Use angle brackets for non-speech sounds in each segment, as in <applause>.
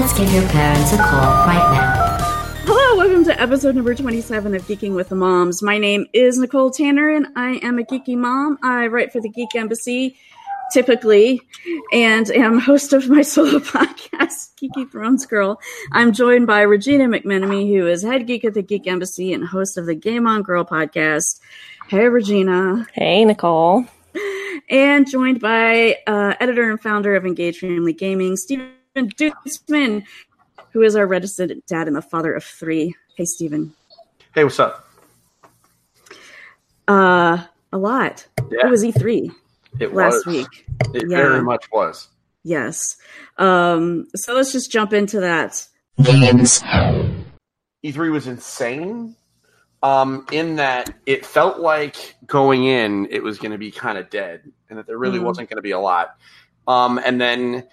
let's give your parents a call right now. Hello, welcome to episode number 27 of Geeking with the Moms. My name is Nicole Tanner, and I am a geeky mom. I write for the Geek Embassy, typically, and am host of my <laughs> solo podcast, Geeky Thrones Girl. I'm joined by Regina McMenemy, who is head geek at the Geek Embassy and host of the Game On Girl podcast. Hey, Regina. Hey, Nicole. And joined by uh, editor and founder of Engage Family Gaming, Stephen Duetzmann, who is our reticent dad and the father of three. Hey, Stephen. Hey, what's up? Uh, a lot. Yeah. It was E3 It last was. week. It Yeah. very much was. Yes. Um, so let's just jump into that. Games. E3 was insane. Um, in that it felt like going in, it was going to be kind of dead, and that there really Mhm. wasn't going to be a lot. Um, and then it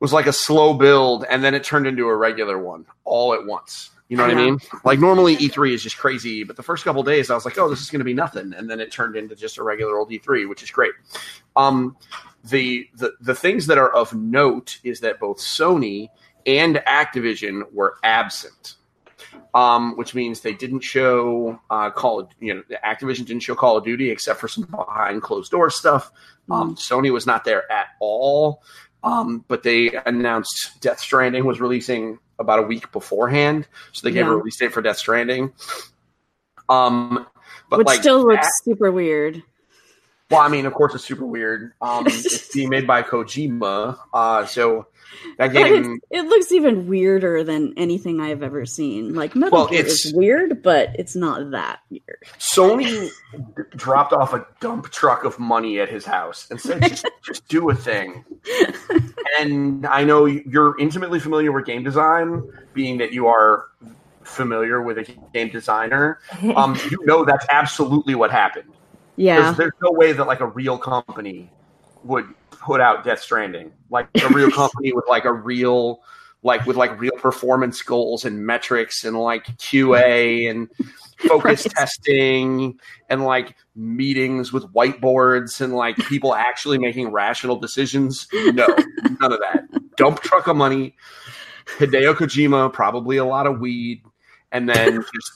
was like a slow build, and then it turned into a regular one all at once. You know what I Yeah. mean? Like normally E3 is just crazy, but the first couple days I was like, "Oh, this is going to be nothing," and then it turned into just a regular old E3, which is great. Um, the the the things that are of note is that both Sony and Activision were absent, um, which means they didn't show uh, Call. Of, you know, Activision didn't show Call of Duty except for some behind closed door stuff. Um, Sony was not there at all, um, but they announced Death Stranding was releasing about a week beforehand, so they gave a release date for Death Stranding. Um, but Which like still looks that- super weird. well, I mean, of course, it's super weird. Um, <laughs> it's being made by Kojima, uh, so that game. it's, it looks even weirder than anything I've ever seen. Like Metal Well, Gear it's- is weird, but it's not that weird. Sony d- dropped off a dump truck of money at his house and said, "Just, <laughs> just do a thing." and I know you're intimately familiar with game design, being that you are familiar with a game designer. <laughs> Um, you know that's absolutely what happened. Yeah. There's, there's no way that like a real company would put out Death Stranding, like a real <laughs> company with like a real, like with like real performance goals and metrics and like QA and <laughs> focus Right. testing and like meetings with whiteboards and like people actually making rational decisions. No, <laughs> none of that. Dump truck of money. Hideo Kojima, probably a lot of weed, and then just,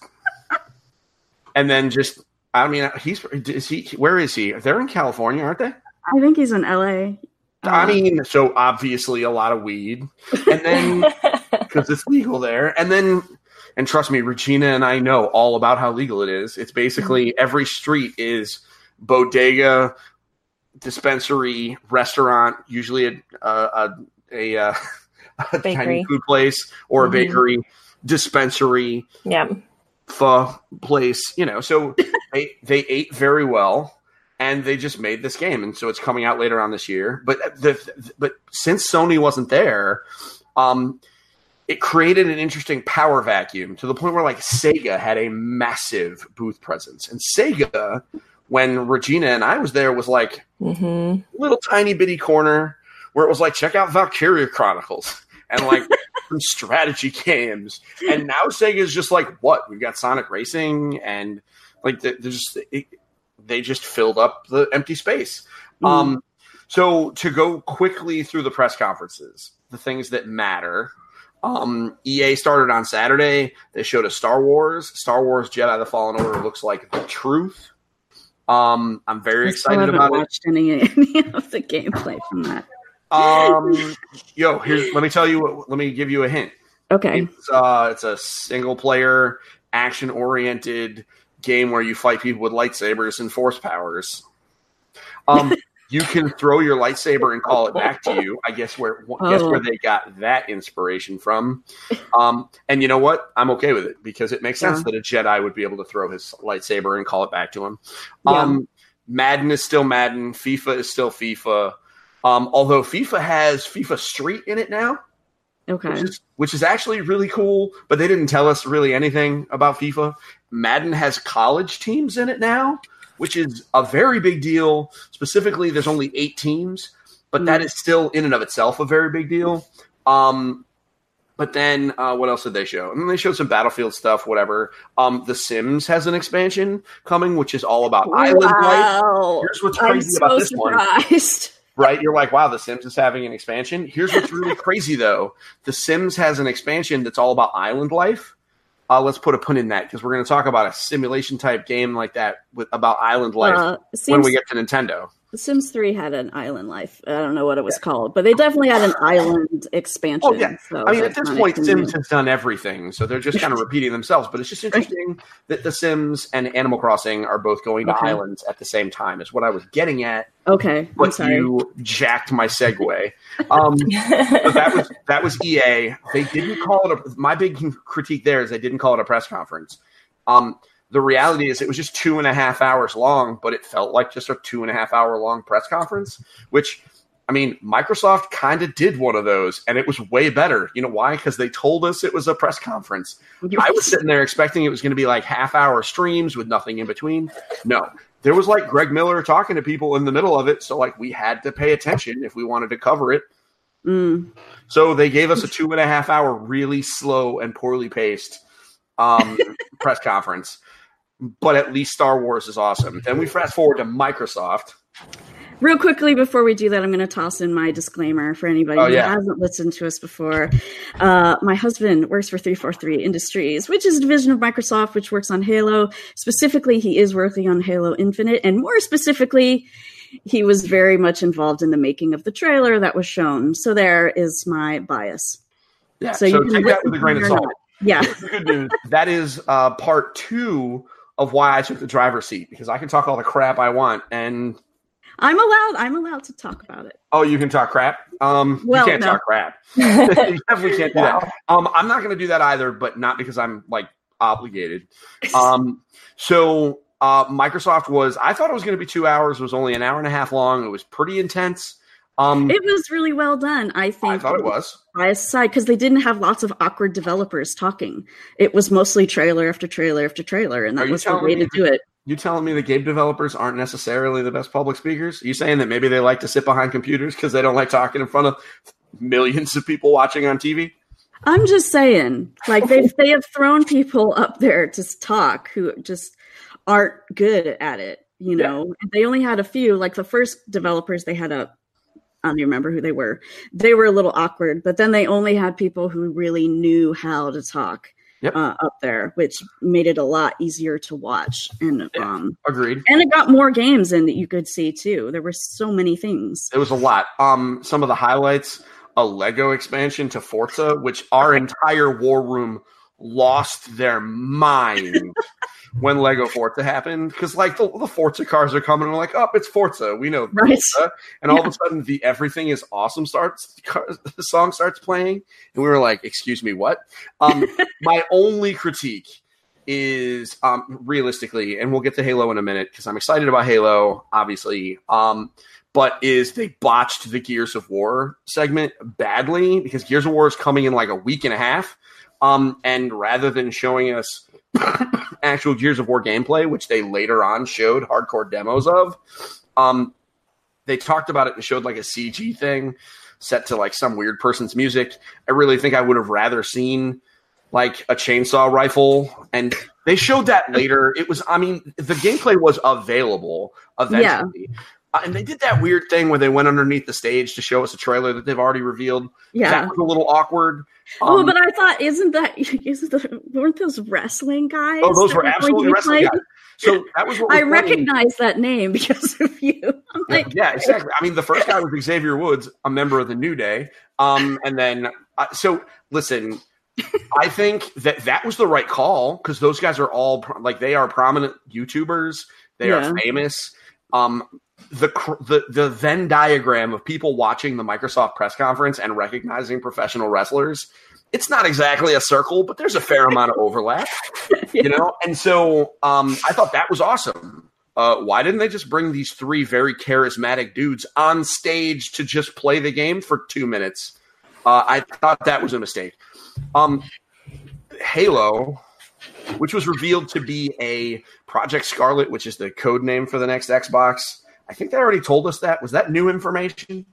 and then just. I mean, he's is he? Where is he? They're in California, aren't they? I think he's in LA. I Uh, mean, so obviously a lot of weed, and then <laughs> because it's legal there, and then and trust me, Regina and I know all about how legal it is. It's basically every street is bodega, dispensary, restaurant, usually a a a, a, <laughs> a Bakery. Chinese food place or a Mhm. bakery, dispensary, yeah. pho place, you know. So they they ate very well, and they just made this game, and so it's coming out later on this year. But the but since Sony wasn't there, um, it created an interesting power vacuum to the point where like Sega had a massive booth presence, and Sega. When Regina and I was there, was like hmm little tiny bitty corner where it was like, check out Valkyria Chronicles <laughs> and like <laughs> some strategy games. And now Sega is just like, what? We've got Sonic Racing and like the, there's just, it, they just filled up the empty space. Mm. Um, so to go quickly through the press conferences, the things that matter. Um, EA started on Saturday. They showed a Star Wars. Star Wars Jedi: The Fallen Order looks like the truth. Um, I'm very I excited about it. watched any, <laughs> any of the gameplay from that. Um, yo, here's let me tell you. What, let me give you a hint. Okay. It's uh, it's a single player, action oriented game where you fight people with lightsabers and force powers. Um, <laughs> you can throw your lightsaber and call it <laughs> back to you. I guess where guess Oh. where they got that inspiration from. Um, and you know what? I'm okay with it because it makes sense Yeah. that a Jedi would be able to throw his lightsaber and call it back to him. Yeah. Um, Madden is still Madden. FIFA is still FIFA. Um, although FIFA has FIFA Street in it now, Okay. which is, which is actually really cool. But they didn't tell us really anything about FIFA. Madden has college teams in it now, which is a very big deal. Specifically, there's only eight teams, but that Mm. is still in and of itself a very big deal. Um, but then uh, what else did they show? I mean, they showed some Battlefield stuff, whatever. Um, the Sims has an expansion coming, which is all about island life. Here's what's crazy so about this one. <laughs> right? You're like, wow, The Sims is having an expansion. Here's what's really <laughs> crazy though: The Sims has an expansion that's all about island life. Uh, let's put a pun in that because we're going to talk about a simulation type game like that with about island life Uh, when we get to Nintendo. Sims 3 had an island life. I don't know what it was called, but they definitely had an island expansion. Oh yeah, so I mean, at this point, Sims has done everything, so they're just kind of repeating themselves. But it's just interesting that The Sims and Animal Crossing are both going to Okay. islands at the same time. Is what I was getting at. Okay, but you jacked my segue. Um, but that was <laughs> that was EA. They didn't call it a. My big critique there is they didn't call it a press conference. Um, the reality is it was just two and a half hours long, but it felt like just a two and a half hour long press conference. Which, I mean, Microsoft kind of did one of those, and it was way better. You know why? Because they told us it was a press conference. I was sitting there expecting it was going to be like half hour streams with nothing in between. No, there was like Greg Miller talking to people in the middle of it. So like we had to pay attention if we wanted to cover it. Mm. So they gave us a two and a half hour, really slow and poorly paced um, <laughs> press conference. But at least Star Wars is awesome. Then we fast forward to Microsoft. Real quickly before we do that, I'm going to toss in my disclaimer for anybody Oh, who yeah. hasn't listened to us before. Uh, my husband works for 343 Industries, which is a division of Microsoft which works on Halo. Specifically, he is working on Halo Infinite, and more specifically, he was very much involved in the making of the trailer that was shown. So there is my bias. Yeah, So so, you can take that with a grain of salt. not. Yeah. Good news. That is uh, part two of why I took the driver's seat because I can talk all the crap I want. And I'm allowed. I'm allowed to talk about it. oh, you can talk crap. Um, Well, you can't no. talk crap. <laughs> <laughs> you definitely can't do that. Um, I'm not going to do that either, but not because I'm like obligated. <laughs> Um, so uh, Microsoft was. I thought it was going to be two hours. It was only an hour and a half long. It was pretty intense. Um, It was really well done. I think. I thought it was. bias side because they didn't have lots of awkward developers talking. It was mostly trailer after trailer after trailer, and that was the way me to do it. You telling me the game developers aren't necessarily the best public speakers? Are you saying that maybe they like to sit behind computers because they don't like talking in front of millions of people watching on TV? I'm just saying, like they they have thrown people up there to talk who just aren't good at it. You Yeah. know, they only had a few. Like the first developers they had up. I don't even remember who they were. They were a little awkward, but then they only had people who really knew how to talk Yep. uh, up there, which made it a lot easier to watch. And Yeah. um, Agreed. and it got more games in that you could see too. There were so many things. It was a lot. Um, some of the highlights: a Lego expansion to Forza, which our <laughs> entire war room lost their mind when Lego Forza happened because like the, the Forza cars are coming and we're like, oh, it's Forza. We know Right. Forza. And all of a sudden, the "Everything Is Awesome" starts. The song starts playing, and we were like, "Excuse me, what?" Um, <laughs> my only critique is um, realistically, and we'll get to Halo in a minute because I'm excited about Halo, obviously. Um, but is they botched the Gears of War segment badly because Gears of War is coming in like a week and a half. Um, and rather than showing us <coughs> actual Gears of War gameplay, which they later on showed hardcore demos of, um, they talked about it and showed like a CG thing set to like some weird person's music. I really think I would have rather seen like a chainsaw rifle and they showed that later. It was I mean the gameplay was available eventually. Uh, and they did that weird thing where they went underneath the stage to show us a trailer that they've already revealed. Yeah. That was a little awkward. oh, Um, but I thought, isn't that <laughs> isn't the weren't those wrestling guys? oh, those were absolutely wrestling guys. So that was I recognize that name because of you. <laughs> I'm Yeah, yeah, exactly. I mean, the first guy was Xavier Woods, a member of the New Day. Um, and then, uh, so listen, I think that that was the right call because those guys are all like they are prominent YouTubers. They Yeah. are famous. Um, the the the Venn diagram of people watching the Microsoft press conference and recognizing professional wrestlers. It's not exactly a circle, but there's a fair amount of overlap <laughs> you know? And so um, i thought that was awesome. Uh, why didn't they just bring these three very charismatic dudes on stage to just play the game for two minutes? Uh, i thought that was a mistake. Um, halo which was revealed to be a project scarlet which is the code name for the next xbox i think they already told us that was that new information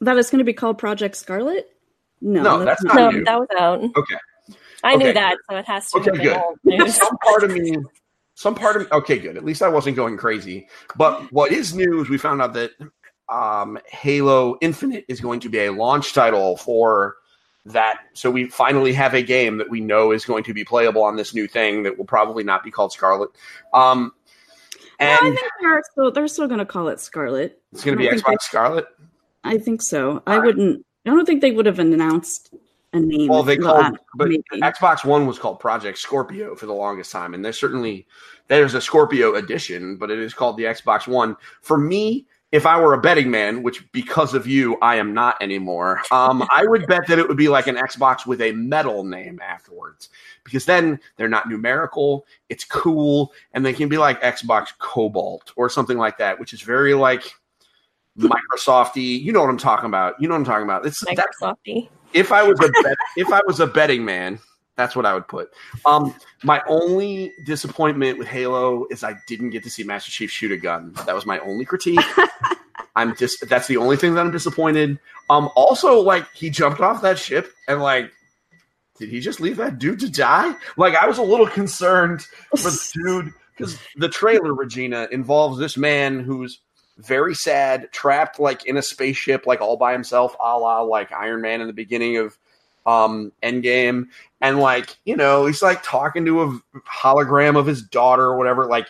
that is going to be called Project Scarlet. No, No, that's not No, new. that was out. okay I knew that, so it has to Okay, have been good. old news. some part of me some part of me, okay good at least i wasn't going crazy but what is new is we found out that um, Halo Infinite is going to be a launch title for that. So we finally have a game that we know is going to be playable on this new thing that will probably not be called Scarlet. Um, Well, I and think they're still they're still going to call it Scarlet. it's going to be Xbox think Scarlet. I think so. I wouldn't. I don't think they would have announced a name. Well, they called, I- but maybe. Xbox One was called Project Scorpio for the longest time, and there's certainly there's a Scorpio edition, but it is called the Xbox One. For me, if I were a betting man, which because of you I am not anymore, um, I would <laughs> bet that it would be like an Xbox with a metal name afterwards, because then they're not numerical, it's cool, and they can be like Xbox Cobalt or something like that, which is very like. Microsofty, you know what I'm talking about. You know what I'm talking about. It's Microsofty. if I was a bet, if I was a betting man, that's what I would put. Um, my only disappointment with Halo is I didn't get to see Master Chief shoot a gun. That was my only critique. <laughs> I'm just that's the only thing that I'm disappointed. Um, also like he jumped off that ship and like. Did he just leave that dude to die? Like I was a little concerned for the <laughs> dude because the trailer, Regina, involves this man who's very sad, trapped like in a spaceship, like all by himself, a la like Iron Man in the beginning of um Endgame, and like you know he's like talking to a hologram of his daughter or whatever. Like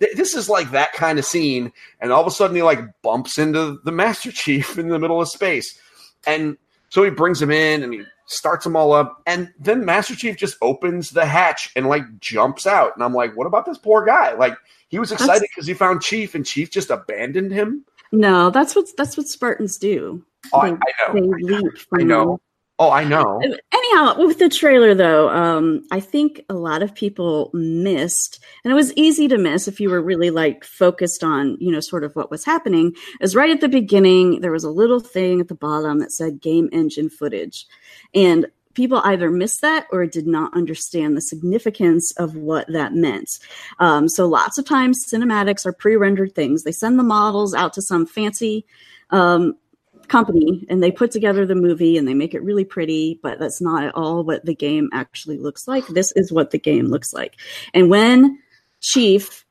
th- this is like that kind of scene, and all of a sudden he like bumps into the Master Chief <laughs> in the middle of space, and so he brings him in and he starts them all up, and then Master Chief just opens the hatch and like jumps out, and I'm like, what about this poor guy? Like he was excited because he found Chief, and Chief just abandoned him. no, that's what that's what Spartans do. Oh, I, They- I They leap from I know. Oh, I know. Anyhow, with the trailer though, um, I think a lot of people missed, and it was easy to miss if you were really like focused on, you know, sort of what was happening. Is right at the beginning, there was a little thing at the bottom that said game engine footage, and people either missed that or did not understand the significance of what that meant. Um, so lots of times cinematics are pre-rendered things. They send the models out to some fancy um, company and they put together the movie and they make it really pretty, but that's not at all what the game actually looks like. This is what the game looks like. And when Chief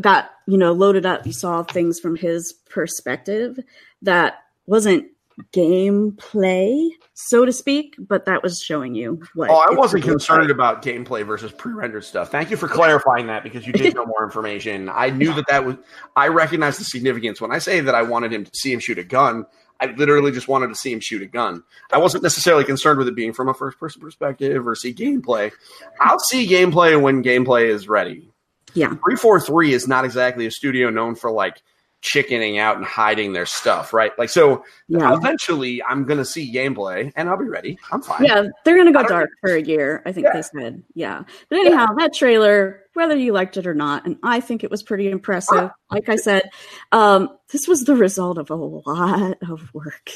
got, you know, loaded up, you saw things from his perspective that wasn't gameplay, so to speak, but that was showing you what Oh, I wasn't concerned like. about gameplay versus pre-rendered stuff. Thank you for clarifying that because you did know more information. I knew that that was. I recognized the significance when I say that I wanted him to see him shoot a gun. I literally just wanted to see him shoot a gun. I wasn't necessarily concerned with it being from a first-person perspective or see gameplay. I'll see gameplay when gameplay is ready. Yeah. 343 is not exactly a studio known for like chickening out and hiding their stuff, right? Like so Yeah. eventually I'm going to see gameplay and I'll be ready. I'm fine. Yeah, they're gonna go I don't- dark for a year. I think Yeah. they said. Yeah, but anyhow, that trailer, whether you liked it or not, and I think it was pretty impressive. Like I said, um, this was the result of a lot of work.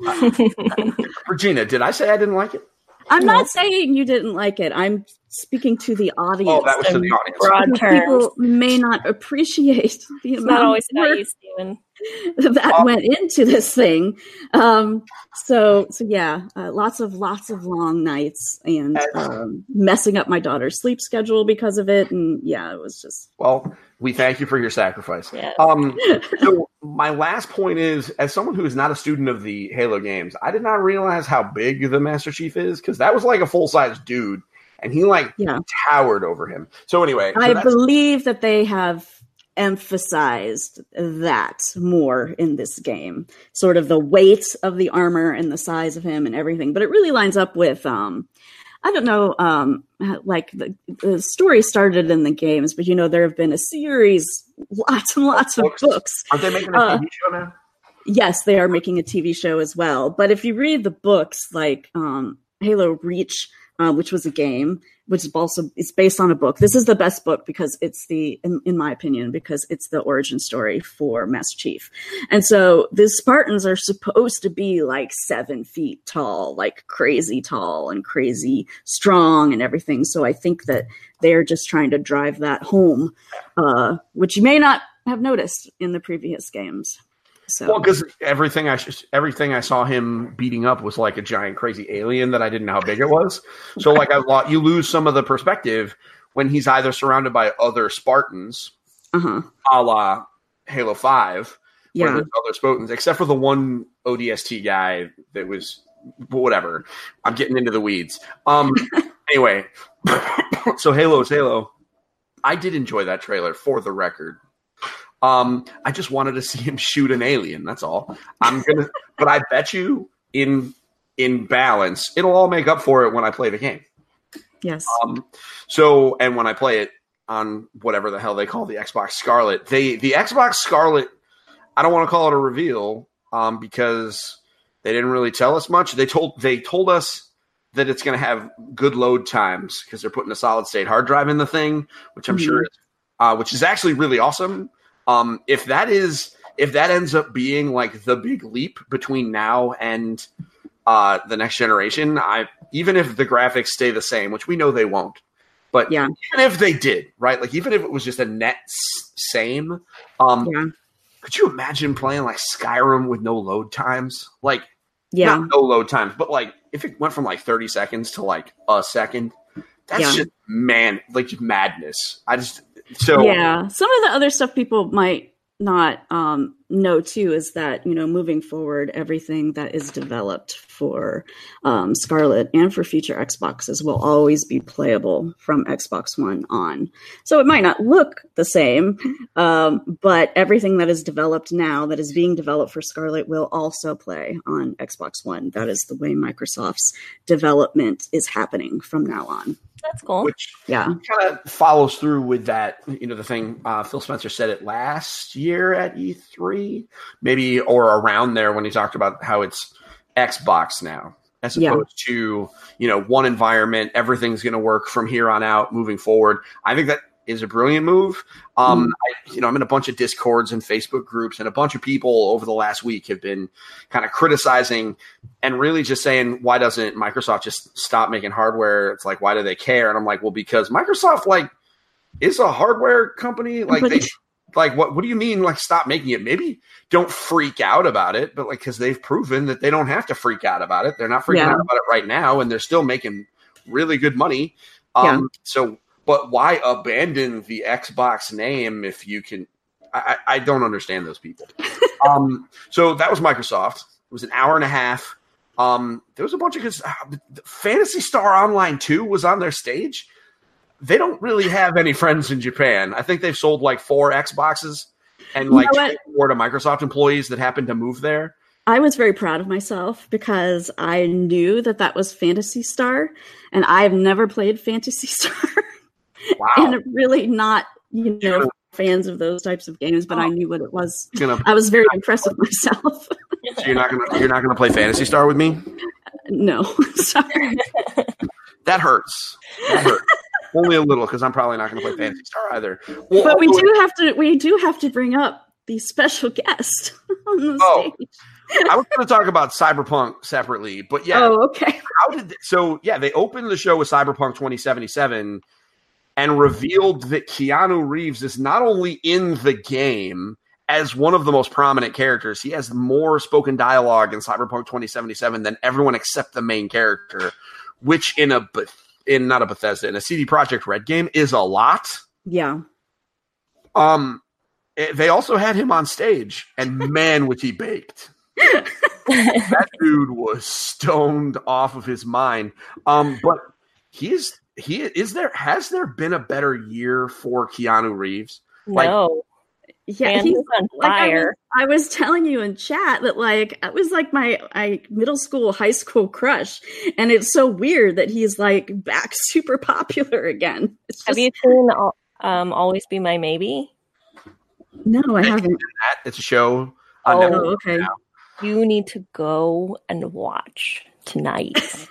<laughs> Regina, did I say I didn't like it? I'm No. not saying you didn't like it. I'm speaking to the audience. Oh, that was to the audience. broad terms. People may not appreciate <laughs> the It's amount not always of work you, Stephen. that Oh. went into this thing. Um, so, so yeah, uh, lots of lots of long nights and um, messing up my daughter's sleep schedule because of it. And yeah, it was just Well, we thank you for your sacrifice. Yeah. Um, <laughs> so my last point is, as someone who is not a student of the Halo games, I did not realize how big the Master Chief is because that was like a full size dude, and he like Yeah. towered over him. So anyway, I believe that they have emphasized that more in this game. Sort of the weight of the armor and the size of him and everything. But it really lines up with um I don't know, um, like the, the story started in the games, but you know, there have been a series, lots and lots of Books. books. aren't they making a uh, TV show now? Yes, they are making a TV show as well. But if you read the books, like um, Halo Reach, uh, which was a game, which is also it's based on a book. This is the best book because it's the, in, in my opinion, because it's the origin story for Master Chief. And so the Spartans are supposed to be like seven feet tall, like crazy tall and crazy strong and everything. So I think that they're just trying to drive that home, uh, which you may not have noticed in the previous games. So Well, because everything I everything I saw him beating up was like a giant crazy alien that I didn't know how big it was. So like I lo- you lose some of the perspective when he's either surrounded by other Spartans, uh-huh. a la Halo Five, Yeah. Where there's other Spartans, except for the one ODST guy that was whatever. I'm getting into the weeds. Um. <laughs> anyway, <coughs> so Halo is Halo. I did enjoy that trailer for the record. Um, I just wanted to <laughs> see him shoot an alien. That's all. I'm gonna, but I bet you in in balance, it'll all make up for it when I play the game. Yes. Um, so, and when I play it on whatever the hell they call the Xbox Scarlet, they the Xbox Scarlet, I don't want to call it a reveal, um, because they didn't really tell us much. They told they told us that it's going to have good load times because they're putting a solid state hard drive in the thing, which I'm Mhm. sure, is, uh, which is actually really awesome. Um, if that is if that ends up being like the big leap between now and uh, the next generation, I even if the graphics stay the same, which we know they won't, but Yeah. even if they did, right? Like even if it was just a net s- same, um, yeah. could you imagine playing like Skyrim with no load times? Like Yeah. no load times, but like if it went from like 30 seconds to like a second, that's Yeah. just man, like madness. I just so yeah. Some of the other stuff people might not um, know too is that you know moving forward everything that is developed for um, scarlet and for future xboxes will always be playable from xbox one on. So it might not look the same um, but everything that is developed now that is being developed for scarlet will also play on xbox one. That is the way microsoft's development is happening from now on That's cool. which yeah kind of follows through with that. You know, the thing uh, Phil Spencer said it last year at E3, maybe or around there when he talked about how it's Xbox now, as Yeah. opposed to you know one environment. Everything's going to work from here on out, moving forward. I think that is a brilliant move. Um, I, you know, I'm in a bunch of discords and Facebook groups, and a bunch of people over the last week have been kind of criticizing and really just saying, why doesn't Microsoft just stop making hardware? It's like, why do they care? And I'm like, well, because Microsoft like is a hardware company. Like they like what? What do you mean? Like stop making it? Maybe don't freak out about it, but like because they've proven that they don't have to freak out about it. They're not freaking Yeah. out about it right now, and they're still making really good money. Um, Yeah. So, but why abandon the Xbox name if you can? I, I don't understand those people. <laughs> um, so that was Microsoft. It was an hour and a half. Um, there was a bunch of good. Uh, Phantasy Star Online Two was on their stage. They don't really have any friends in Japan. I think they've sold like four Xboxes and You like know what? four to Microsoft employees that happened to move there. I was very proud of myself because I knew that that was Phantasy Star, and I've never played Phantasy <laughs> Star, Wow, and really not, you know, fans of those types of games. But I knew what it was. gonna, I was very impressed with myself. <laughs> so you're not gonna you're not gonna play Phantasy Star with me. no, <laughs> sorry. That hurts. That hurts. <laughs> Only a little because I'm probably not going to play Phantasy Star either. Well, But we also- do have to. We do have to bring up the special guest on the Oh, stage. I was going to talk about Cyberpunk separately, but yeah, Oh, okay. how did so? Yeah, they opened the show with Cyberpunk 2077 and revealed that Keanu Reeves is not only in the game as one of the most prominent characters. He has more spoken dialogue in Cyberpunk 2077 than everyone except the main character, which in a in not a Bethesda in a CD Projekt Red game is a lot. Yeah. Um, eh, they also had him on stage, and man, was he baked. <laughs> that dude was stoned off of his mind. Um, but he is he is there has there been a better year for Keanu Reeves? Like- no, Yeah. man, he's- he's on like I was, fire. I was telling you in chat that like it was like my I middle school high school crush and it's so weird that he's like back <laughs> super popular again it's Have you seen um, "Always Be My Maybe"? no i haven't That it's a show. Oh, Netflix oh okay now. You need to go and watch tonight.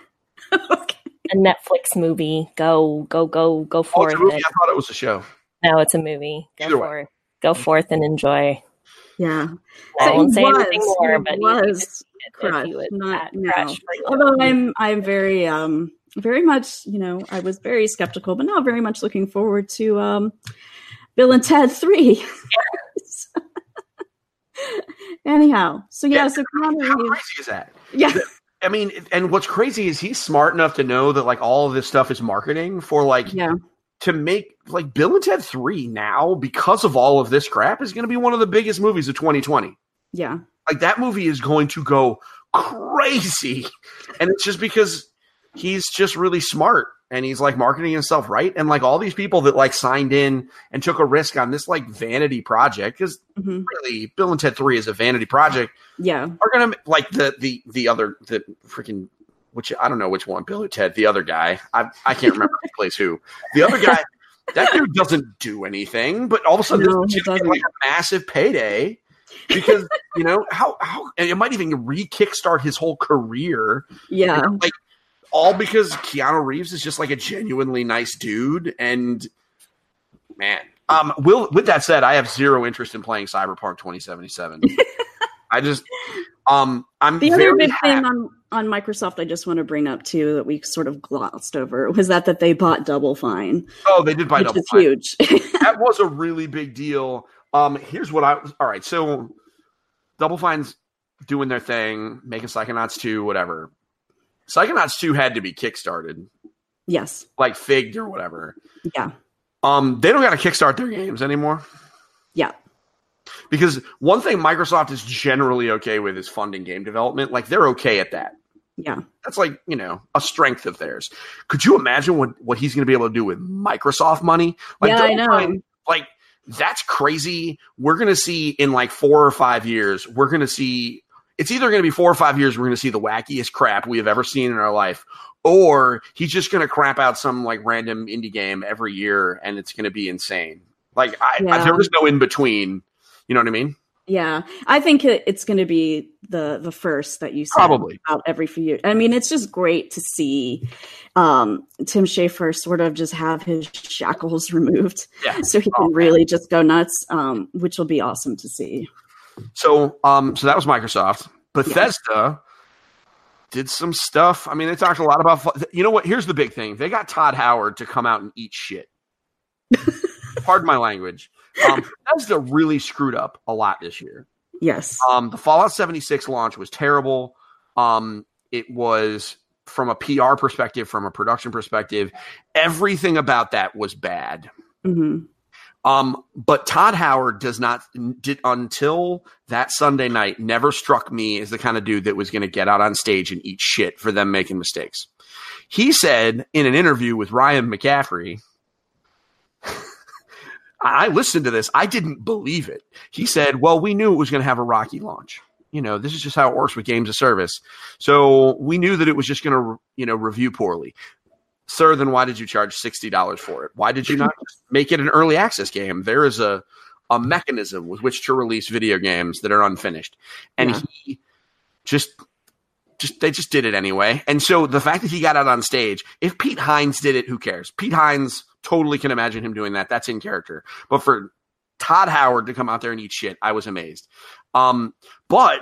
<laughs> okay a Netflix movie. Go, go, go, go Oh, forth. it's a movie. and- I thought it was a show. no, it's a movie. Go Either way. forth. Go forth and enjoy. yeah I So won't he say anything was- more, he but you need to was see it if crush, you would not that now. crush for you. although i'm i'm very um very much you know i was very skeptical but now very much looking forward to um bill and ted 3 <laughs> anyhow so yeah, Yeah, so Keanu How crazy is that? yeah I mean, and what's crazy is he's smart enough to know that like all of this stuff is marketing for like yeah to make like Bill and Ted 3 now because of all of this crap is going to be one of the biggest movies of 2020. Yeah. Like that movie is going to go crazy. And it's just because he's just really smart and he's like marketing himself right. And like all these people that like signed in and took a risk on this like vanity project, because hmm really Bill and Ted 3 is a vanity project, Yeah. are gonna like the the the other the freaking which I don't know which one, Bill or Ted, the other guy. I I can't remember who plays who. The other guy, <laughs> that dude doesn't do anything, but all of a sudden No, this he is gonna get, doesn't. like a massive payday because you know how how and it might even re kickstart his whole career. Yeah. Like all because Keanu Reeves is just like a genuinely nice dude and man. Um will with that said, I have zero interest in playing Cyberpunk 2077. <laughs> I just um I'm The other big happy. thing on, on Microsoft I just want to bring up too that we sort of glossed over was that that they bought Double Fine, Oh, they did buy Double Fine. huge. <laughs> That was a really big deal. Um, here's what I all right. So, Double Fine's doing their thing, making Psychonauts two, whatever. Psychonauts two had to be kickstarted, yes. like figged or whatever. Yeah. Um, they don't got to kickstart their games anymore Yeah. because one thing Microsoft is generally okay with is funding game development. Like they're okay at that. Yeah. That's like you know a strength of theirs. Could you imagine what what he's going to be able to do with Microsoft money? Like, yeah, I know. Like that's crazy. We're gonna see in like four or five years, we're gonna see it's either gonna be four or five years, we're gonna see the wackiest crap we have ever seen in our life, or he's just gonna crap out some like random indie game every year and it's gonna be insane. Like I, Yeah. there was no in between. You know what I mean? Yeah, I think it, it's going to be the the first that you Probably. out every few years. I mean, it's just great to see um, Tim Schafer sort of just have his shackles <laughs> removed, Yeah. so he can Oh, really just go nuts, um, which will be awesome to see. So, um, so that was Microsoft. Bethesda did some stuff. I mean, they talked a lot about. You know what? Here's the big thing: they got Todd Howard to come out and eat shit. <laughs> Pardon my language. Um, Bethesda really screwed up a lot this year. Yes, Um, the Fallout 76 launch was terrible. Um, it was from a PR perspective, from a production perspective, everything about that was bad. hmm Um, but Todd Howard does not did until that Sunday night never struck me as the kind of dude that was going to get out on stage and eat shit for them making mistakes. He said in an interview with Ryan McCaffrey, <laughs> I listened to this. I didn't believe it. He said, "Well, we knew it was going to have a rocky launch. You know, this is just how it works with games of service. So we knew that it was just going to, you know, review poorly." Sir, then why did you charge sixty dollars for it? Why did you not make it an early access game? There is a a mechanism with which to release video games that are unfinished, and Yeah. he just just they just did it anyway. And so the fact that he got out on stage, if Pete Hines did it, who cares? Pete Hines totally can imagine him doing that. That's in character. But for Todd Howard to come out there and eat shit, I was amazed. Um, but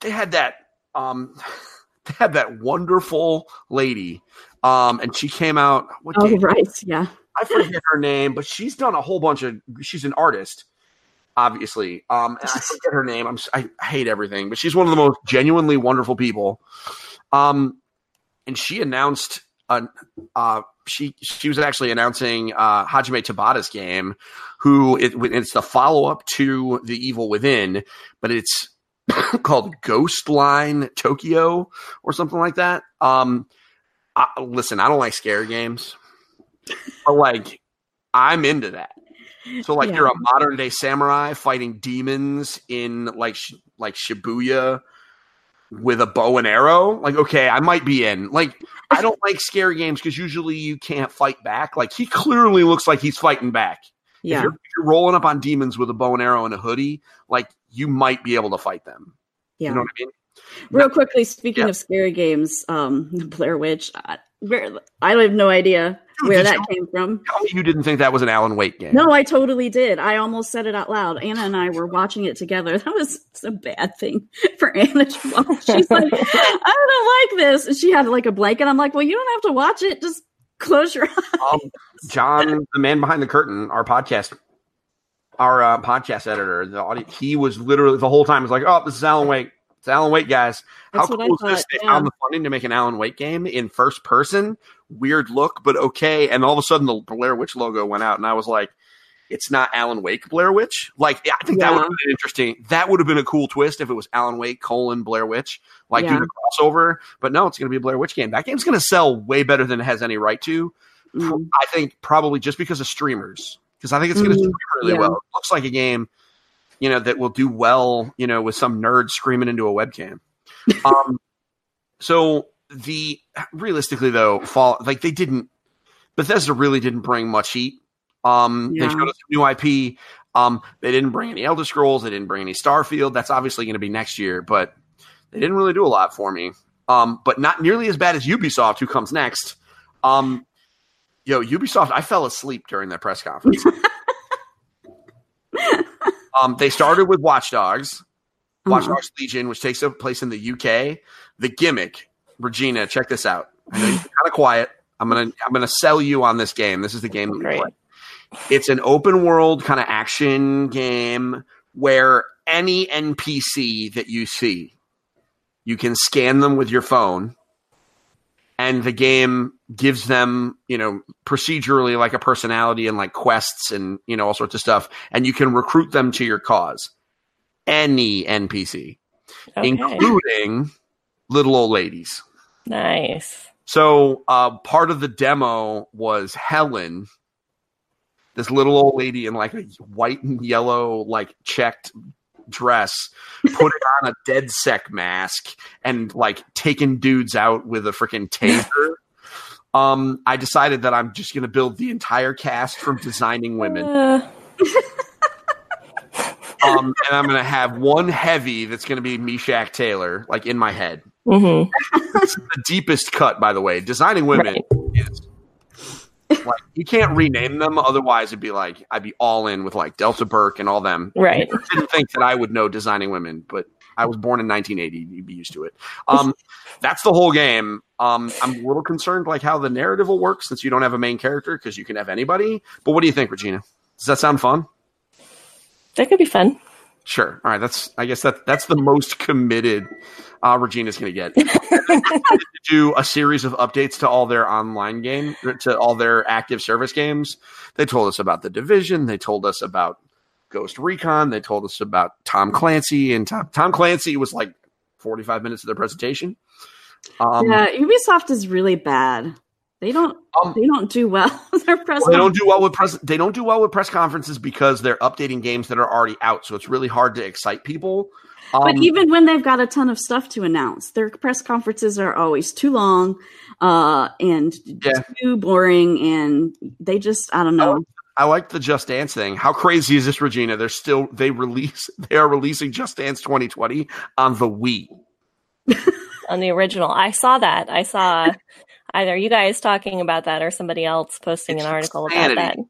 they had that um, <laughs> they had that wonderful lady, um, and she came out. What oh right, yeah, I forget her name, but she's done a whole bunch of. She's an artist, obviously. Um, I <laughs> forget her name. I'm I hate everything, but she's one of the most genuinely wonderful people. Um, and she announced an uh she she was actually announcing uh Hajime Tabata's game, who it, it's the follow up to The Evil Within, but it's <coughs> called Ghostline Tokyo or something like that. Um, I, listen, I don't like scare games, but like I'm into that. So like Yeah. you're a modern day samurai fighting demons in like sh- like Shibuya with a bow and arrow. Like okay, I might be in. Like I don't like scary games because usually you can't fight back. Like he clearly looks like he's fighting back. If yeah. you're, if you're rolling up on demons with a bow and arrow and a hoodie, like you might be able to fight them. yeah. You know what I mean? Real quickly, speaking Yeah. of scary games, um, <laughs> Blair Witch. I, where, I have no idea Dude, where that came from. Tell me you didn't think that was an Alan Wake game. No, I totally did. I almost said it out loud. Anna and I were watching it together. <laughs> That was a bad thing for Anna to watch. She's like, <laughs> I don't like this. And she had like a blanket. I'm like, well, you don't have to watch it. Just close your eyes. um, John, the man behind the curtain, our podcast, our uh, podcast editor, the audio, he was literally the whole time was like, "Oh, this is Alan Wake. It's Alan Wake, guys. How That's I cool is this? They yeah. found the funding to make an Alan Wake game in first person. Weird look, but okay. And all of a sudden, the Blair Witch logo went out, and I was like." it's not Alan Wake Blair Witch. Like I think that would Yeah. have been interesting. That would have been a cool twist if it was Alan Wake colon Blair Witch, like Yeah. do the crossover. But no, it's going to be a Blair Witch game. That game's going to sell way better than it has any right to. Mm. I think probably just because of streamers, because I think it's going to Mhm. stream really Yeah. well. It looks like a game, you know, that will do well, you know, with some nerd screaming into a webcam. <laughs> um, so the realistically though, fall like they didn't. Bethesda really didn't bring much heat. Um, They Yeah. showed us a new IP. Um, they didn't bring any Elder Scrolls. They didn't bring any Starfield. That's obviously going to be next year, but they didn't really do a lot for me. Um, but not nearly as bad as Ubisoft, who comes next. Um, yo, Ubisoft, I fell asleep during that press conference. <laughs> um, they started with Watch Dogs, Watch Uh-huh. Dogs Legion, which takes place in the UK. The gimmick, Regina, check this out. I know you're kind of quiet. I'm gonna I'm gonna sell you on this game. This is the game that Great. play. It's an open world kind of action game where any NPC that you see, you can scan them with your phone, and the game gives them, you know, procedurally like a personality and like quests and you know all sorts of stuff, and you can recruit them to your cause. Any NPC, Okay. including little old ladies. nice. So uh, part of the demo was Helen, this little old lady in like a white and yellow like checked dress, put it on a DedSec mask and like taking dudes out with a freaking taser. <laughs> um, I decided that I'm just going to build the entire cast from designing women. Uh, Um, and I'm going to have one heavy that's going to be Meshach Taylor, like in my head. mhm. It's the deepest cut, by the way. Designing women Right. is like you can't rename them, otherwise it'd be like I'd be all in with like Delta Burke and all them. Right. I didn't think that I would know designing women, but I was born in 1980. You'd be used to it. Um, <laughs> that's the whole game. Um, I'm a little concerned, like how the narrative will work since you don't have a main character because you can have anybody. But what do you think, Regina? Does that sound fun? That could be fun. Sure. All right. That's I guess that that's the most committed uh, Regina's going to get. <laughs> <laughs> do a series of updates to all their online game to all their active service games. They told us about the division. They told us about Ghost Recon. They told us about Tom Clancy and Tom, Tom Clancy was like 45 minutes of their presentation. Um, yeah, Ubisoft is really bad. They don't Um, they don't do well. <laughs> Their press Well, they don't do well with press. They don't do well with press conferences because they're updating games that are already out. So it's really hard to excite people. Um, but even when they've got a ton of stuff to announce, their press conferences are always too long uh, and Yeah. too boring, and they just I don't know. I like the Just Dance thing. How crazy is this, Regina? They're still they release <laughs> they are releasing Just Dance 2020 on the Wii. <laughs> On the original. I saw that. I saw either you guys talking about that or somebody else posting It's an article insanity. about that.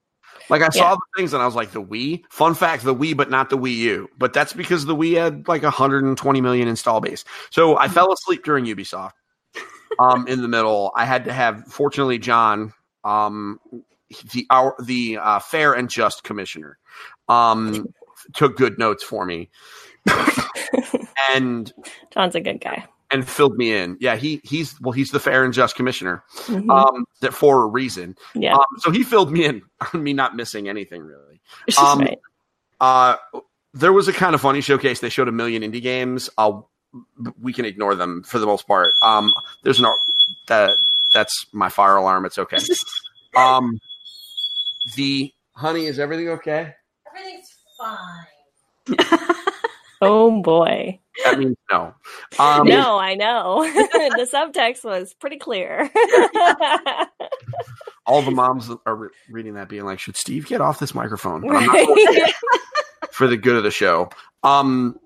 Like I saw Yeah. the things and I was like, the Wii. Fun fact: the Wii, but not the Wii U. But that's because the Wii had like 120 million install base. So I fell asleep during Ubisoft. Um, in the middle, I had to have. Fortunately, John, um, the our the uh, fair and just commissioner, um, took good notes for me, <laughs> and John's a good guy. And filled me in. Yeah, he he's well, he's the fair and just commissioner. Mhm. Um, that for a reason. yeah. Um, so he filled me in on me not missing anything really. <laughs> Um, right. Uh, there was a kind of funny showcase. They showed a million indie games. Uh, we can ignore them for the most part. Um, there's no that that's my fire alarm. It's okay. <laughs> Um, the honey, is everything okay? Everything's fine. <laughs> Oh boy. That means no. <laughs> Um, no, I know. <laughs> the subtext was pretty clear. <laughs> all the moms are re- reading that, being like, "Should Steve get off this microphone?" I'm not Right. for the good of the show. Um,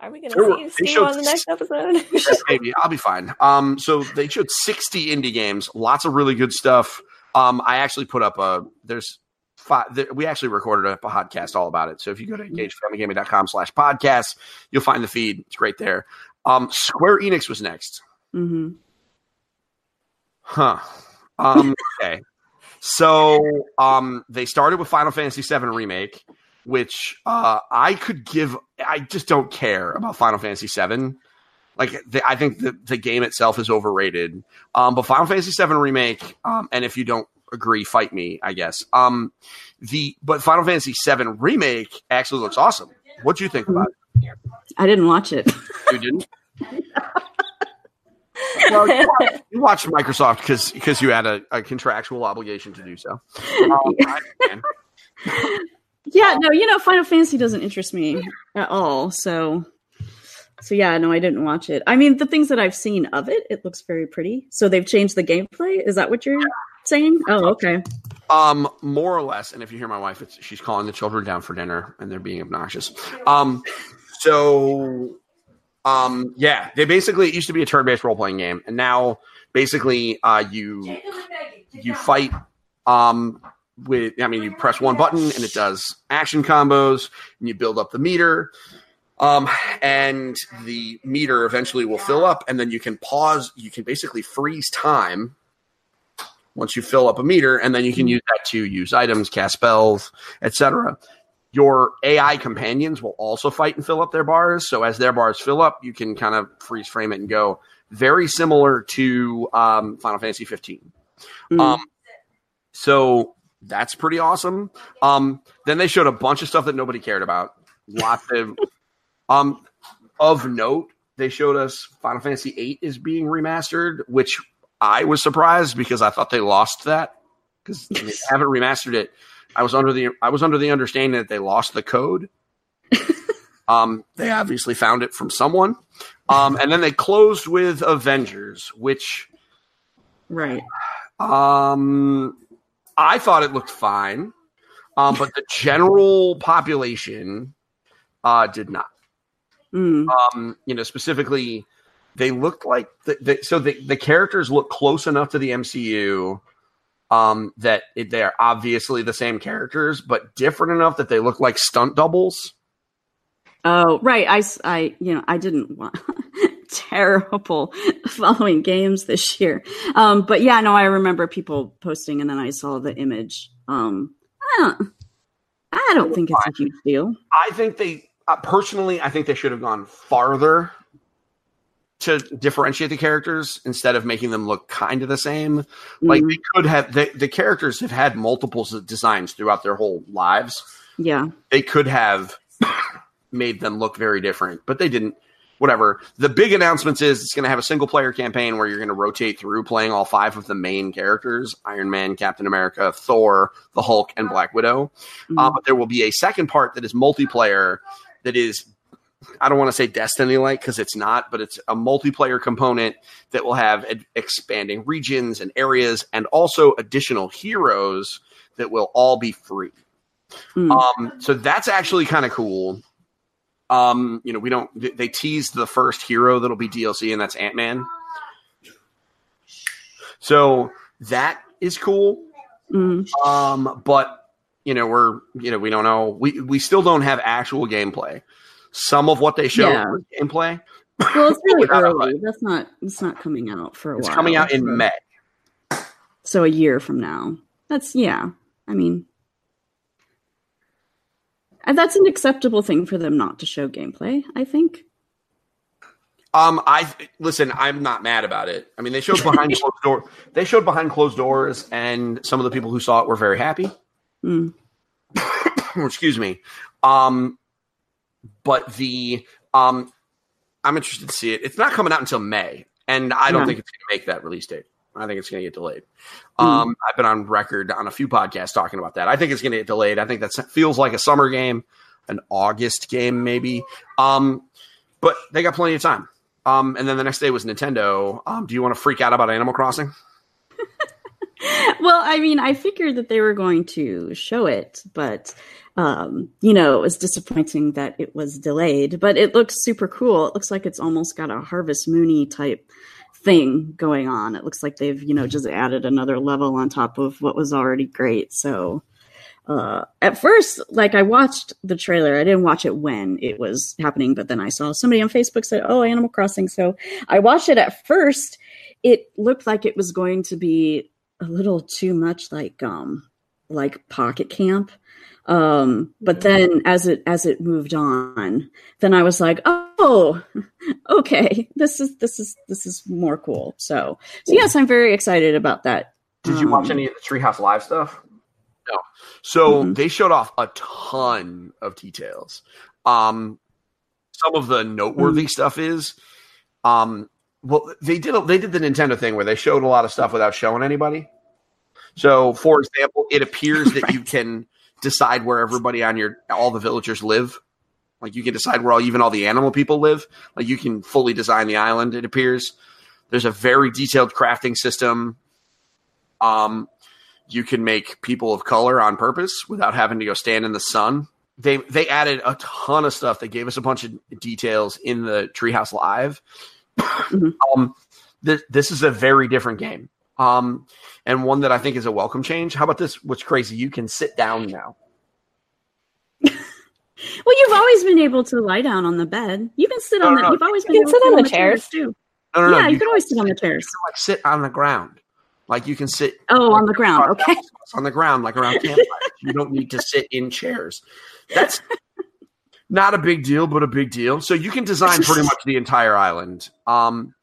Are we going to see Steve on the next episode? Maybe I'll be fine. Um, so they showed 60 indie games, lots of really good stuff. Um, I actually put up a there's five. There, we actually recorded a podcast all about it. So if you go to engagefamilygaming.com slash podcast, you'll find the feed. It's great there. Um, Square Enix was next. hmm Huh. Um, <laughs> okay. So um, they started with Final Fantasy VII Remake, which uh, I could give. I just don't care about Final Fantasy VII. Like the, I think the the game itself is overrated. Um, but Final Fantasy VII Remake, um, and if you don't agree, fight me, I guess. Um, the but Final Fantasy VII remake actually looks awesome. What do you think about it? I didn't watch it. You didn't? well, you watched, you watched Microsoft because because you had a, a contractual obligation to do so. Um, yeah, no, you know, Final Fantasy doesn't interest me at all. So, so yeah, no, I didn't watch it. I mean, the things that I've seen of it, it looks very pretty. So they've changed the gameplay. Is that what you're saying? Oh, okay. Um, more or less, and if you hear my wife, it's, she's calling the children down for dinner and they're being obnoxious. Um, so, um, yeah, they basically it used to be a turn-based role-playing game, and now basically, uh, you you fight um with I mean you press one button and it does action combos and you build up the meter. Um, and the meter eventually will fill up, and then you can pause. You can basically freeze time once you fill up a meter, and then you can use that to use items, cast spells, etc. Your AI companions will also fight and fill up their bars. So as their bars fill up, you can kind of freeze frame it and go. Very similar to um, Final Fantasy 15. Mm. Um, so that's pretty awesome. Um, then they showed a bunch of stuff that nobody cared about. Lots of <laughs> um of note. They showed us Final Fantasy VIII is being remastered, which I was surprised because I thought they lost that because <laughs> they haven't remastered it. I was under the I was under the understanding that they lost the code. <laughs> um, they obviously found it from someone. Um, and then they closed with Avengers, which Right. um, I thought it looked fine, um, but the general population uh, did not. Mm. Um, you know, specifically, they looked like the, the, so the the characters look close enough to the MCU um, that it, they are obviously the same characters, but different enough that they look like stunt doubles. Oh, right. I, I you know, I didn't want <laughs> terrible <laughs> following games this year. Um, but yeah, no, I remember people posting and then I saw the image. Um, I don't, I don't think it's a huge deal. I think they uh, personally, I think they should have gone farther to differentiate the characters instead of making them look kind of the same. Like Mm, they could have the, the characters have had multiple designs throughout their whole lives. yeah. They could have <coughs> made them look very different, but they didn't. Whatever. The big announcements is it's going to have a single player campaign where you're going to rotate through playing all five of the main characters: Iron Man, Captain America, Thor, the Hulk, and Black Widow. Mm. Uh, but there will be a second part that is multiplayer. That is, I don't want to say Destiny like because it's not, but it's a multiplayer component that will have ed- expanding regions and areas, and also additional heroes that will all be free. Mm. Um, so that's actually kind of cool. Um, you know, we don't. th- They teased the first hero that'll be DLC, and that's Ant Man. So that is cool. Mm. Um, but you know, we're you know, we don't know. We we still don't have actual gameplay. Some of what they showed Yeah. was gameplay. Well, it's really <coughs> early. That's not. It's not coming out for a It's while. It's coming out in so- May. So a year from now. That's yeah. I mean, and that's an acceptable thing for them not to show gameplay. I think. Um, I listen. I'm not mad about it. I mean, they showed behind <laughs> closed door. They showed behind closed doors, and some of the people who saw it were very happy. Mm. <coughs> Excuse me. Um, but the um, I'm interested to see it. It's not coming out until May, and I don't Yeah. think it's going to make that release date. I think it's going to get delayed. Mm. Um, I've been on record on a few podcasts talking about that. I think it's going to get delayed. I think that feels like a summer game, an August game maybe. Um, but they got plenty of time. Um, and then the next day was Nintendo. Um, do you want to freak out about Animal Crossing? <laughs> Well, I mean, I figured that they were going to show it, but um, you know, it was disappointing that it was delayed. But it looks super cool. It looks like it's almost got a Harvest Moony type thing going on. It looks like they've you know just added another level on top of what was already great. So. Uh, at first, like I watched the trailer, I didn't watch it when it was happening, but then I saw somebody on Facebook said, "Oh, Animal Crossing." So I watched it at first. It looked like it was going to be a little too much like um like pocket camp um but then as it as it moved on then i was like oh <laughs> okay this is this is this is more cool so so yes i'm very excited about that Did you watch Um, any of the Treehouse Live stuff? No. So Mhm. they showed off a ton of details. Um, some of the noteworthy stuff is, um, well, they did a, they did the Nintendo thing where they showed a lot of stuff without showing anybody. So, for example, it appears that you <laughs> can decide where everybody on your all the villagers live. Like you can decide where all, even all the animal people live. Like you can fully design the island. It appears there's a very detailed crafting system. Um, you can make people of color on purpose without having to go stand in the sun. They they added a ton of stuff. They gave us a bunch of details in the Treehouse Live. Mhm. Um, this this is a very different game. Um, and one that I think is a welcome change. How about this? What's crazy? You can sit down now. <laughs> Well, you've always been able to lie down on the bed. You can sit No, on no, the. no. You've always been You able can to sit on the chairs. too. No, no, no. yeah, you, you can always sit on the chairs. can, like sit on the ground. Like you can sit Oh, on the ground. Okay. on the ground, like around campfires. you don't need to sit in chairs. That's not a big deal, but a big deal. So you can design pretty much the entire island. Um,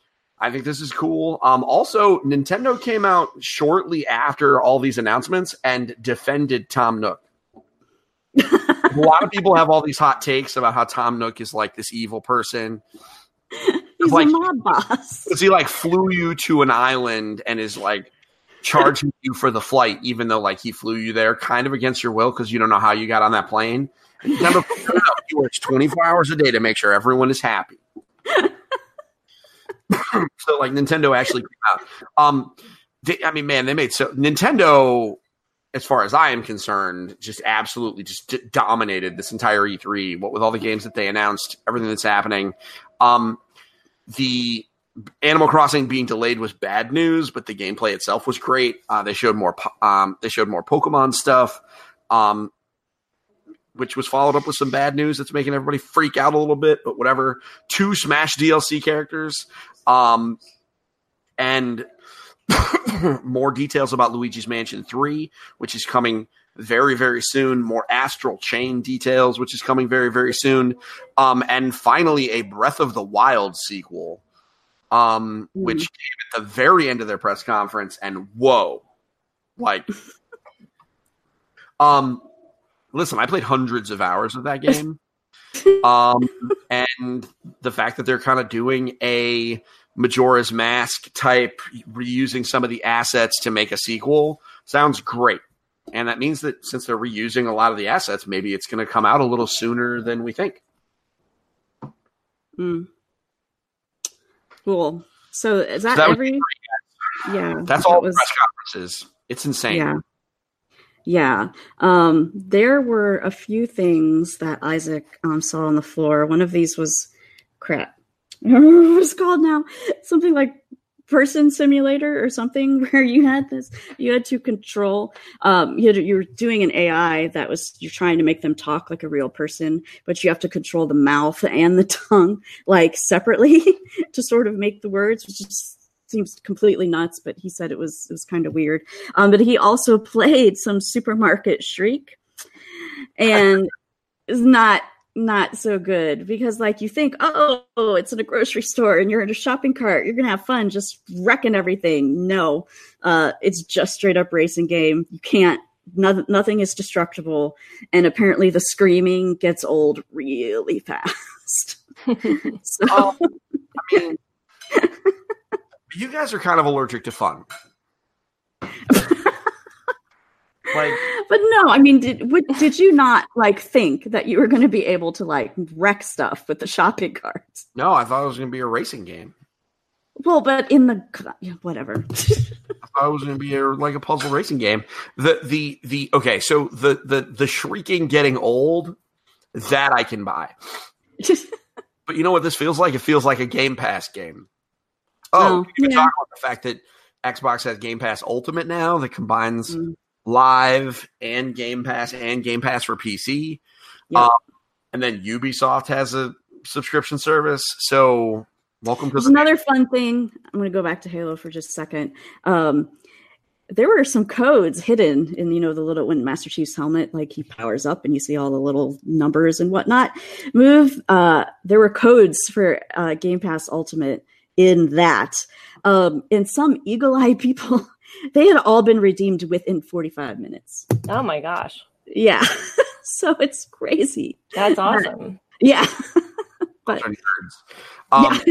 I think this is cool. Um, also, Nintendo came out shortly after all these announcements and defended Tom Nook. a lot of people have all these hot takes about how Tom Nook is like this evil person. He's Like- a mob boss. <laughs> Because he like flew you to an island and is like charging you for the flight, even though like he flew you there kind of against your will because you don't know how you got on that plane. And Nintendo he works 24 hours a day to make sure everyone is happy. <laughs> <coughs> so like Nintendo actually came out. Um, they, I mean, man, they made so Nintendo, as far as I am concerned, just absolutely just d- dominated this entire E3. What with all the games that they announced, everything that's happening. Um, the Animal Crossing being delayed was bad news, but the gameplay itself was great. Uh, they showed more. Um, they showed more Pokemon stuff, um, which was followed up with some bad news that's making everybody freak out a little bit. But whatever. Two Smash DLC characters, um, and <coughs> more details about Luigi's Mansion Three, which is coming very very soon. More Astral Chain details, which is coming very very soon. Um, and finally, a Breath of the Wild sequel, um, which came at the very end of their press conference. And whoa, like, <laughs> um, listen, I played hundreds of hours of that <laughs> game, um, and the fact that they're kind of doing a Majora's Mask type, reusing some of the assets to make a sequel sounds great. And that means that since they're reusing a lot of the assets, maybe it's going to come out a little sooner than we think. Mm. Cool. So is that, So that every? Yeah. That's that all was- press conferences. It's insane. Yeah. Yeah. Um, there were a few things that Isaac um, saw on the floor. One of these was crap. <laughs> What it's called now. Something like person simulator or something <laughs> where you had this you had to control um you, had, you were doing an ai that was you're trying to make them talk like a real person but you have to control the mouth and the <laughs> tongue like separately to sort of make the words which just seems completely nuts but he said it was it was kind of weird. Um but he also <laughs> played some supermarket shriek. And it's not not so good because like you think oh it's in a grocery store and you're in a shopping cart. You're gonna have fun just wrecking everything. No. Uh it's just straight up racing game. You can't no, nothing is destructible. And apparently the screaming gets old really <laughs> fast. <laughs> So I mean, you guys are kind of allergic to fun. <laughs> like, but no i mean did what, did you not like think that you were going to be able to like wreck stuff with the shopping carts no, I thought it was going to be a racing game. well but in the whatever <laughs> I thought it was going to be a, like a puzzle racing game. The the the okay, so the the the shrieking getting old that I can buy. <laughs> But you know what this feels like? It feels like a Game Pass game. Oh, you can yeah. talk about the fact that Xbox has Game Pass Ultimate now that combines Mm. live and Game Pass and Game Pass for PC. Yep. Um, and then Ubisoft has a subscription service. So welcome to There's the another fun thing. I'm going to go back to Halo for just a second. Um, there were some codes hidden in, you know, the little when Master Chief's helmet, like he powers up and you see all the little numbers and whatnot. Move. Uh, there were codes for uh, Game Pass Ultimate in that. Um, and some eagle-eyed <laughs> people they had all been redeemed within 45 minutes. Oh my gosh. Yeah. <laughs> so it's crazy. That's awesome. Yeah. <laughs> but Bunch of nerds. Um,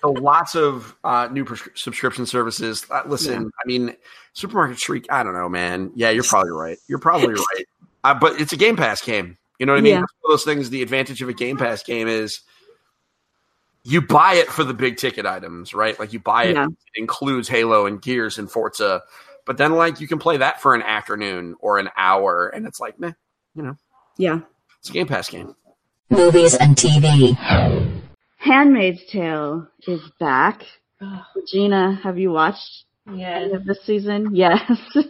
so lots of uh, new pres- subscription services. Uh, listen, Yeah. I mean, Supermarket Shriek. I don't know, man. Yeah, you're probably right. You're probably right. Uh, but it's a Game Pass game. You know what I mean? Yeah. One of those things. The advantage of a Game Pass game is you buy it for the big ticket items, right? Like you buy it, Yeah. it includes Halo and Gears and Forza, but then like you can play that for an afternoon or an hour, and it's like, meh, you know, yeah. it's a Game Pass game. Movies and TV. Handmaid's Tale is back. Ugh. <sighs> Regina, have you watched Yes. any of this season? <laughs> Yes.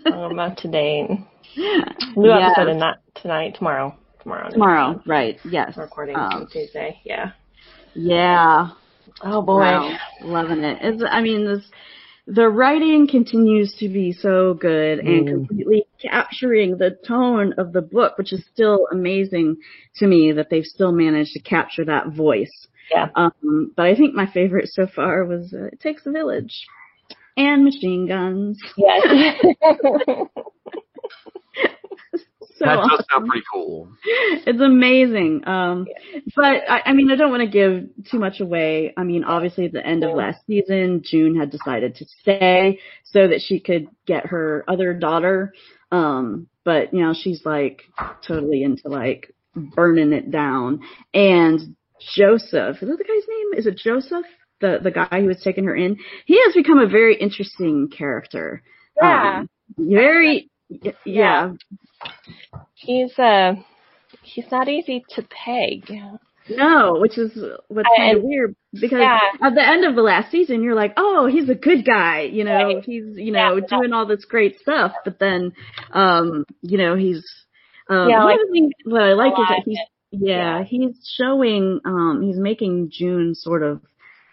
I'm up to date. <laughs> New Yes. episode in that tonight, tomorrow. Tomorrow. Tomorrow, right. Yes. Recording Um, Tuesday. Yeah. Yeah. Oh boy. Wow. Loving it. It's, I mean, this, the writing continues to be so good and Mm. completely capturing the tone of the book, which is still amazing to me that they've still managed to capture that voice. Yeah. Um, but I think my favorite so far was uh, It Takes a Village and Machine Guns. Yes. <laughs> <laughs> So that does sound pretty cool. <laughs> it's amazing. Um, but I, I mean, I don't want to give too much away. I mean, obviously at the end of last season, June had decided to stay so that she could get her other daughter. Um, but you know, she's like totally into like burning it down. And Joseph, is that the guy's name? Is it Joseph? The, the guy who was taking her in? He has become a very interesting character. Yeah. Um, very, y- yeah. he's uh he's not easy to peg. No, which is what's kind of weird because Yeah. at the end of the last season, you're like, oh, he's a good guy, you know, Right. he's you know Yeah. doing all this great stuff, but then, um, you know, he's um, Yeah, like- what I like is that he's yeah, yeah. he's showing, um, he's making June sort of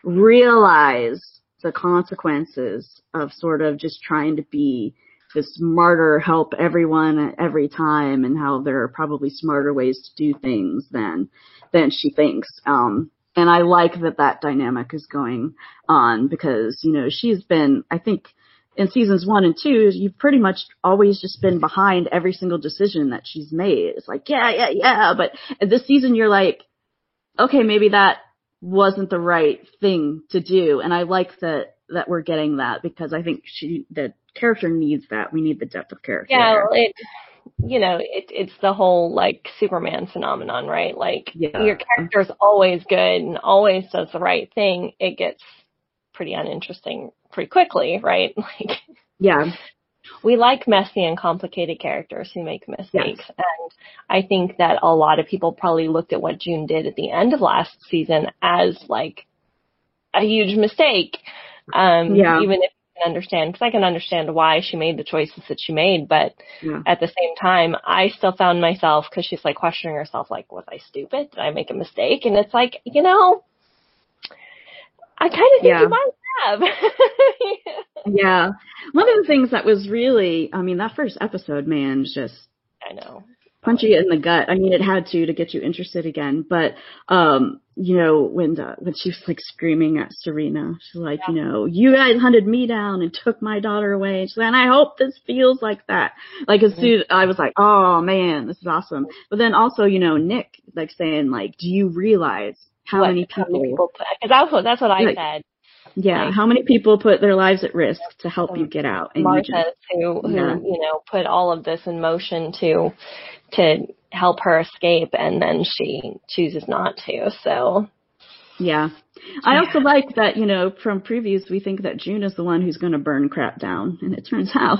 realize the consequences of sort of just trying to be this martyr, help everyone every time, and how there are probably smarter ways to do things than than she thinks. Um, and I like that that dynamic is going on because you know she's been, I think, in seasons one and two, you've pretty much always just been behind every single decision that she's made. It's like, yeah, yeah, yeah, but this season you're like, okay, maybe that wasn't the right thing to do, and I like that that we're getting that because I think she the character needs that. We need the depth of character. Yeah, it you know, it it's the whole like Superman phenomenon, right? Like Yeah. your character's always good and always does the right thing. It gets pretty uninteresting pretty quickly, right? <laughs> Like yeah, we like messy and complicated characters who make mistakes. And I think that a lot of people probably looked at what June did at the end of last season as like a huge mistake. Um, Yeah. even if can understand, because I can understand why she made the choices that she made, but yeah. at the same time, I still found myself, because she's like questioning herself, like, was I stupid? Did I make a mistake? And it's like, you know, I kind of think Yeah. you might have. <laughs> Yeah. One of the things that was really, I mean, that first episode, man, just I know. Punch you in the gut. I mean, it had to to get you interested again. But um, you know, when the, when she was like screaming at Serena, she's like, you know, you guys hunted me down and took my daughter away. She's like, and I hope this feels like that. Like as soon I was like, oh man, this is awesome. But then also, you know, Nick like saying like, do you realize how What- many people? Because that's what, that's what I Like, said. Yeah, like- how many people put their lives at risk to help you get out? And you Martha just, who, who you know put all of this in motion to to help her escape and then she chooses not to so Yeah. I also like that, you know, from previews, we think that June is the one who's going to burn crap down. And it turns <laughs> out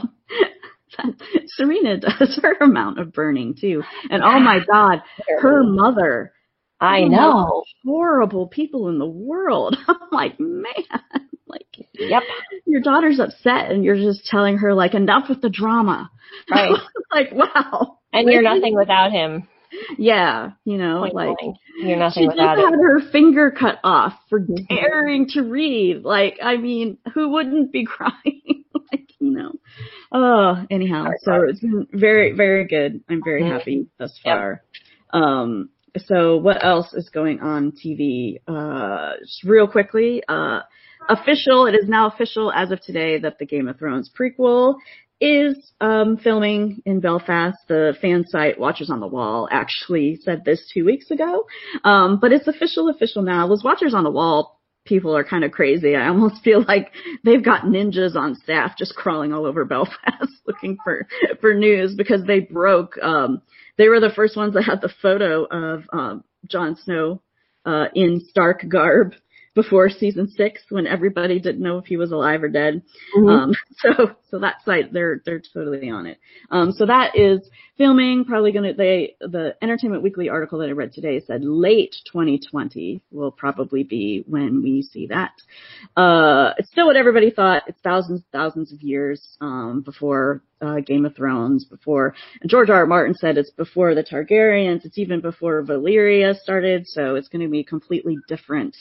that Serena does her amount of burning too. And oh my God, her mother. I one of the know Horrible people in the world. <laughs> I'm like, man, <laughs> like yep your daughter's upset and you're just telling her like enough with the drama. <laughs> right like, wow. and you're nothing without him Yeah. You know, Point like, blank. you're nothing She just without had him her finger cut off for Mhm. daring to read. Like, I mean, who wouldn't be crying? like, you know. Oh, anyhow, so it's been very, very good. I'm very Mhm. happy thus Yep. far. Um, so what else is going on TV? Uh, just real quickly, uh, official. It is now official as of today that the Game of Thrones prequel is um, filming in Belfast. The fan site Watchers on the Wall actually said this two weeks ago, um, but it's official, official now. Those Watchers on the Wall people are kind of crazy. I almost feel like they've got ninjas on staff just crawling all over Belfast <laughs> looking for for news because they broke. Um, they were the first ones that had the photo of um, Jon Snow uh, in Stark garb before season six when everybody didn't know if he was alive or dead. Mhm. Um, <laughs> so, so that site, they're, they're totally on it. Um, so that is filming, probably gonna, they, the Entertainment Weekly article that I read today said late 2020 will probably be when we see that. Uh, it's still what everybody thought. It's thousands, thousands of years, um, before, uh, Game of Thrones, before, George R. R. Martin said it's before the Targaryens, it's even before Valyria started, so it's gonna be completely different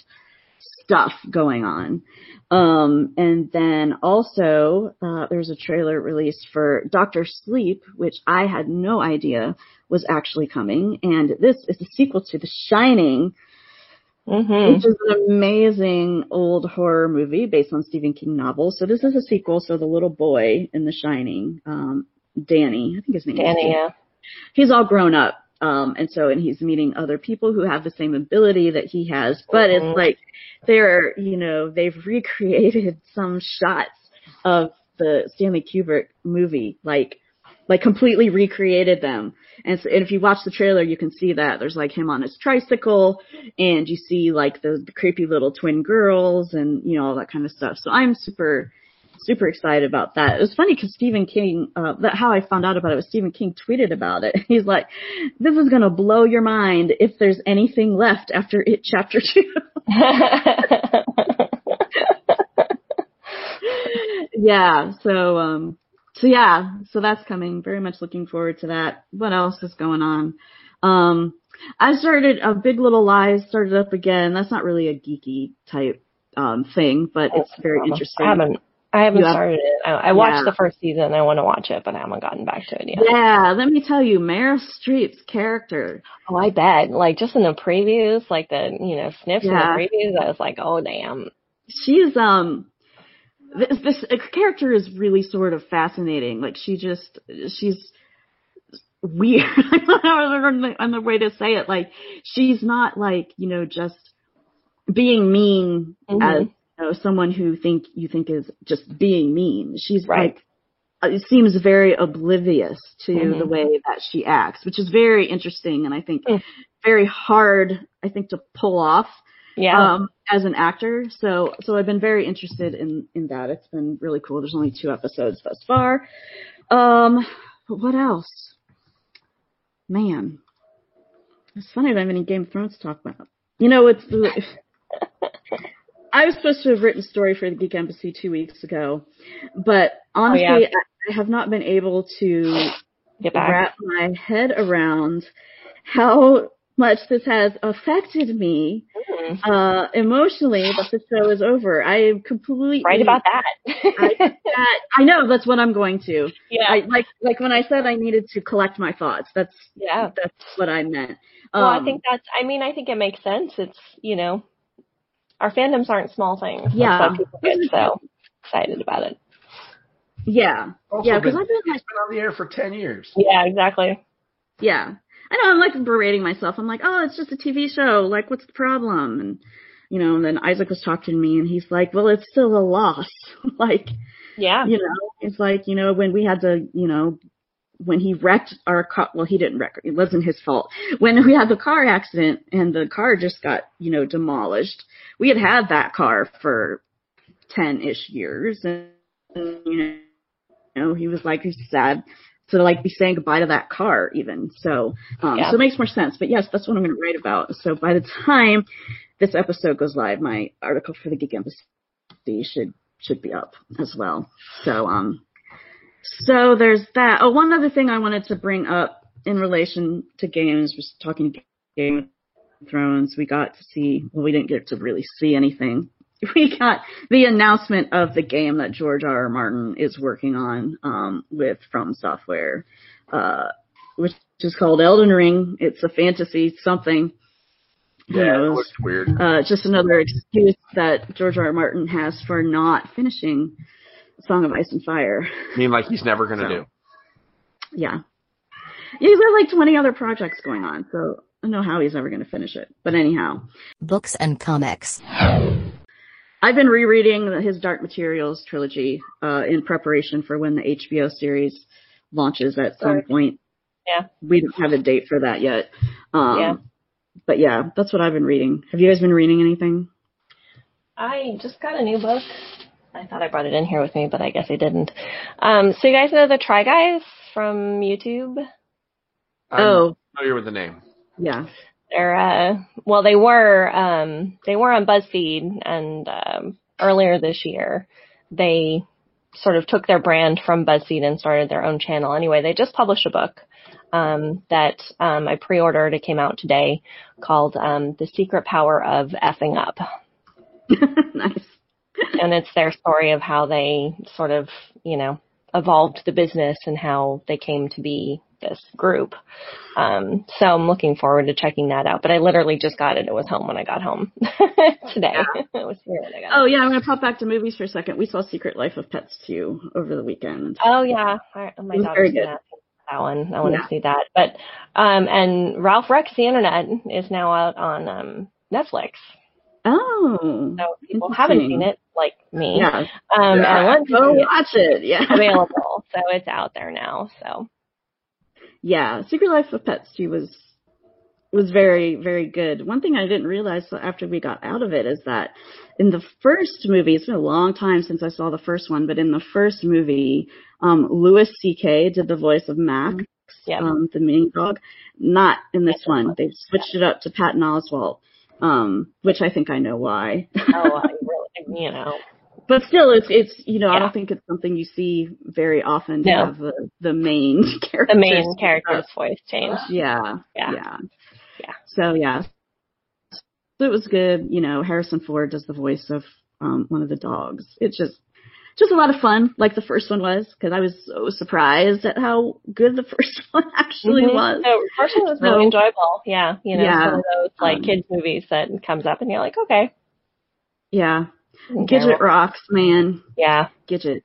stuff going on. Um, and then also, uh, there's a trailer released for Doctor Sleep, which I had no idea was actually coming. And this is a sequel to The Shining, Mhm. which is an amazing old horror movie based on Stephen King novel. So this is a sequel. So the little boy in The Shining, um, Danny, I think his name is Danny, yeah. he's all grown up. Um, and so, and he's meeting other people who have the same ability that he has, but it's like they're, you know, they've <laughs> recreated some shots of the Stanley Kubrick movie, like, like completely recreated them. And, so, and if you watch the trailer, you can see that there's like him on his tricycle and you see like the, the creepy little twin girls and, you know, all that kind of stuff. So I'm super, super excited about that. It was funny because Stephen King, uh, that how I found out about it was Stephen King tweeted about it. <laughs> He's like, "This is gonna blow your mind if there's anything left after it chapter <laughs> two. <laughs> yeah. So, um, so yeah. So that's coming. Very much looking forward to that. What else is going on? Um, I started a Big Little Lies started up again. That's not really a geeky type um thing, but it's very interesting. I haven't. I haven't have- started it. I, I watched Yeah. the first season. I want to watch it, but I haven't gotten back to it yet. Yeah, let me tell you, Meryl Streep's character. Oh, I bet. Like just in the previews, like the you know sniffs Yeah. in the previews, I was like, oh damn. She's um this this character is really sort of fascinating. Like she just she's weird. <laughs> I don't know on the, way to say it. Like she's not like you know just being mean Mhm. as know someone who think you think is just being mean. She's Right. like uh, it seems very oblivious to Mhm. the way that she acts, which is very interesting and I think Mm. very hard I think to pull off Yeah. um, as an actor. So, so I've been very interested in, in that. It's been really cool. There's only two episodes thus far. Um, but what else? Man, it's funny I don't have any Game of Thrones to talk about. You know, it's, <laughs> I was supposed to have written a story for the Geek Embassy two weeks ago, but honestly, Oh, yeah. I, I have not been able to Get back. wrap my head around how much this has affected me Mhm. uh emotionally that the show is over. I am completely Right about that. I, that- <laughs> I know that's what I'm going to. yeah. I like like when I said I needed to collect my thoughts. That's yeah. that's what I meant. Well, I Um, think that's. I mean, I think it makes sense. It's you know, our fandoms aren't small things. That's Yeah. why people get so excited about it. yeah Also yeah because I've been like been on the air for ten years. Yeah, exactly. yeah I know I'm like berating myself. I'm like oh it's just a TV show. Like what's the problem? And you know and then Isaac was talking to me and he's like well it's still a loss. <laughs> like Yeah. you know, it's like, you know, when we had to, you know, when he wrecked our car, well, he didn't wreck it. It wasn't his fault. When we had the car accident and the car just got, you know, demolished, we had had that car for 10-ish years. And, you know, he was like, he's sad to like be saying goodbye to that car even. So, um, Yeah. so it makes more sense. But yes, that's what I'm going to write about. So by the time this episode goes live, my article for the Geek Embassy should should be up as well. So um so there's that. Oh, one other thing I wanted to bring up in relation to games was talking Game of Thrones. We got to see well we didn't get to really see anything. <laughs> We got the announcement of the game that George R. R. Martin is working on um with From Software. Uh which is called Elden Ring. It's a fantasy something Yeah, it knows? looks weird. Uh, just another excuse that George R. R. Martin has for not finishing Song of Ice and Fire. I mean, like he's never gonna So. do. Yeah. Yeah, he's got like 20 other projects going on, so I don't know how he's ever going to finish it. But anyhow, Books and comics. I've been rereading his Dark Materials trilogy uh, in preparation for when the HBO series launches at some point. Yeah. We don't have a date for that yet. Um, Yeah. But yeah, that's what I've been reading. Have you guys been reading anything? I just got a new book. I thought I brought it in here with me, but I guess I didn't. Um, so you guys know the Try Guys from YouTube? I'm oh, familiar with the name. yeah. They're uh, well, they were um, they were on BuzzFeed, and um, earlier this year they sort of took their brand from BuzzFeed and started their own channel. Anyway, they just published a book um, that um, I pre-ordered. It came out today, called um, "The Secret Power of Effing Up." <laughs> nice. And it's their story of how they sort of, you know, evolved the business and how they came to be this group. Um, so I'm looking forward to checking that out. But I literally just got it. It was home when I got home <laughs> today. <laughs> it was here when I got Oh home. yeah, I'm gonna pop back to movies for a second. We saw Secret Life of Pets too over the weekend. Oh yeah, I, my It daughter's gonna good. see that one. I want to see that. But um, and Ralph Breaks the Internet is now out on um Netflix. Oh, So people haven't seen it, like me. Yeah, Um, and I want to go watch it. Yeah, available, so it's out there now. So yeah. Secret Life of Pets 2 was was very very good. One thing I didn't realize after we got out of it is that in the first movie, it's been a long time since I saw the first one, but in the first movie, um, Louis C.K. did the voice of Max, yeah. um, the mean dog. Not in this one. They've switched it up to Patton Oswalt, um, which I think I know why. oh, I <laughs> really, you know, but still, it's it's you know I don't think it's something you see very often to No. have the the main <laughs> character. the main character's voice change. Yeah, Yeah. yeah, Yeah. So yeah, so it was good. You know, Harrison Ford does the voice of um, one of the dogs. It's just just a lot of fun, like the first one was, because I was so surprised at how good the <laughs> first one actually Mhm. was. So first one was So- really enjoyable. Yeah, you know, Yeah. some of those like Um, kids movies that comes up and you're like, okay, Yeah. Gidget rocks, man. Yeah, Gidget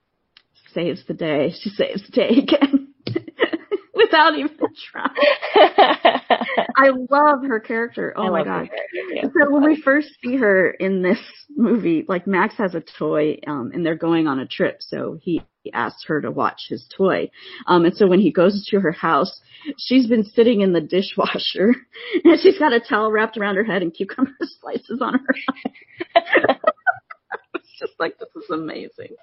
saves the day. She saves the day again. <laughs> Without even trying. <laughs> I love her character. Oh I my god. too. So when we first see her in this movie, like Max has a toy, um, and they're going on a trip, so he asks her to watch his toy. Um, and so when he goes to her house, she's been sitting in the dishwasher, <laughs> and she's got a towel wrapped around her head and cucumber <laughs> slices on her <laughs> it's just like this is amazing.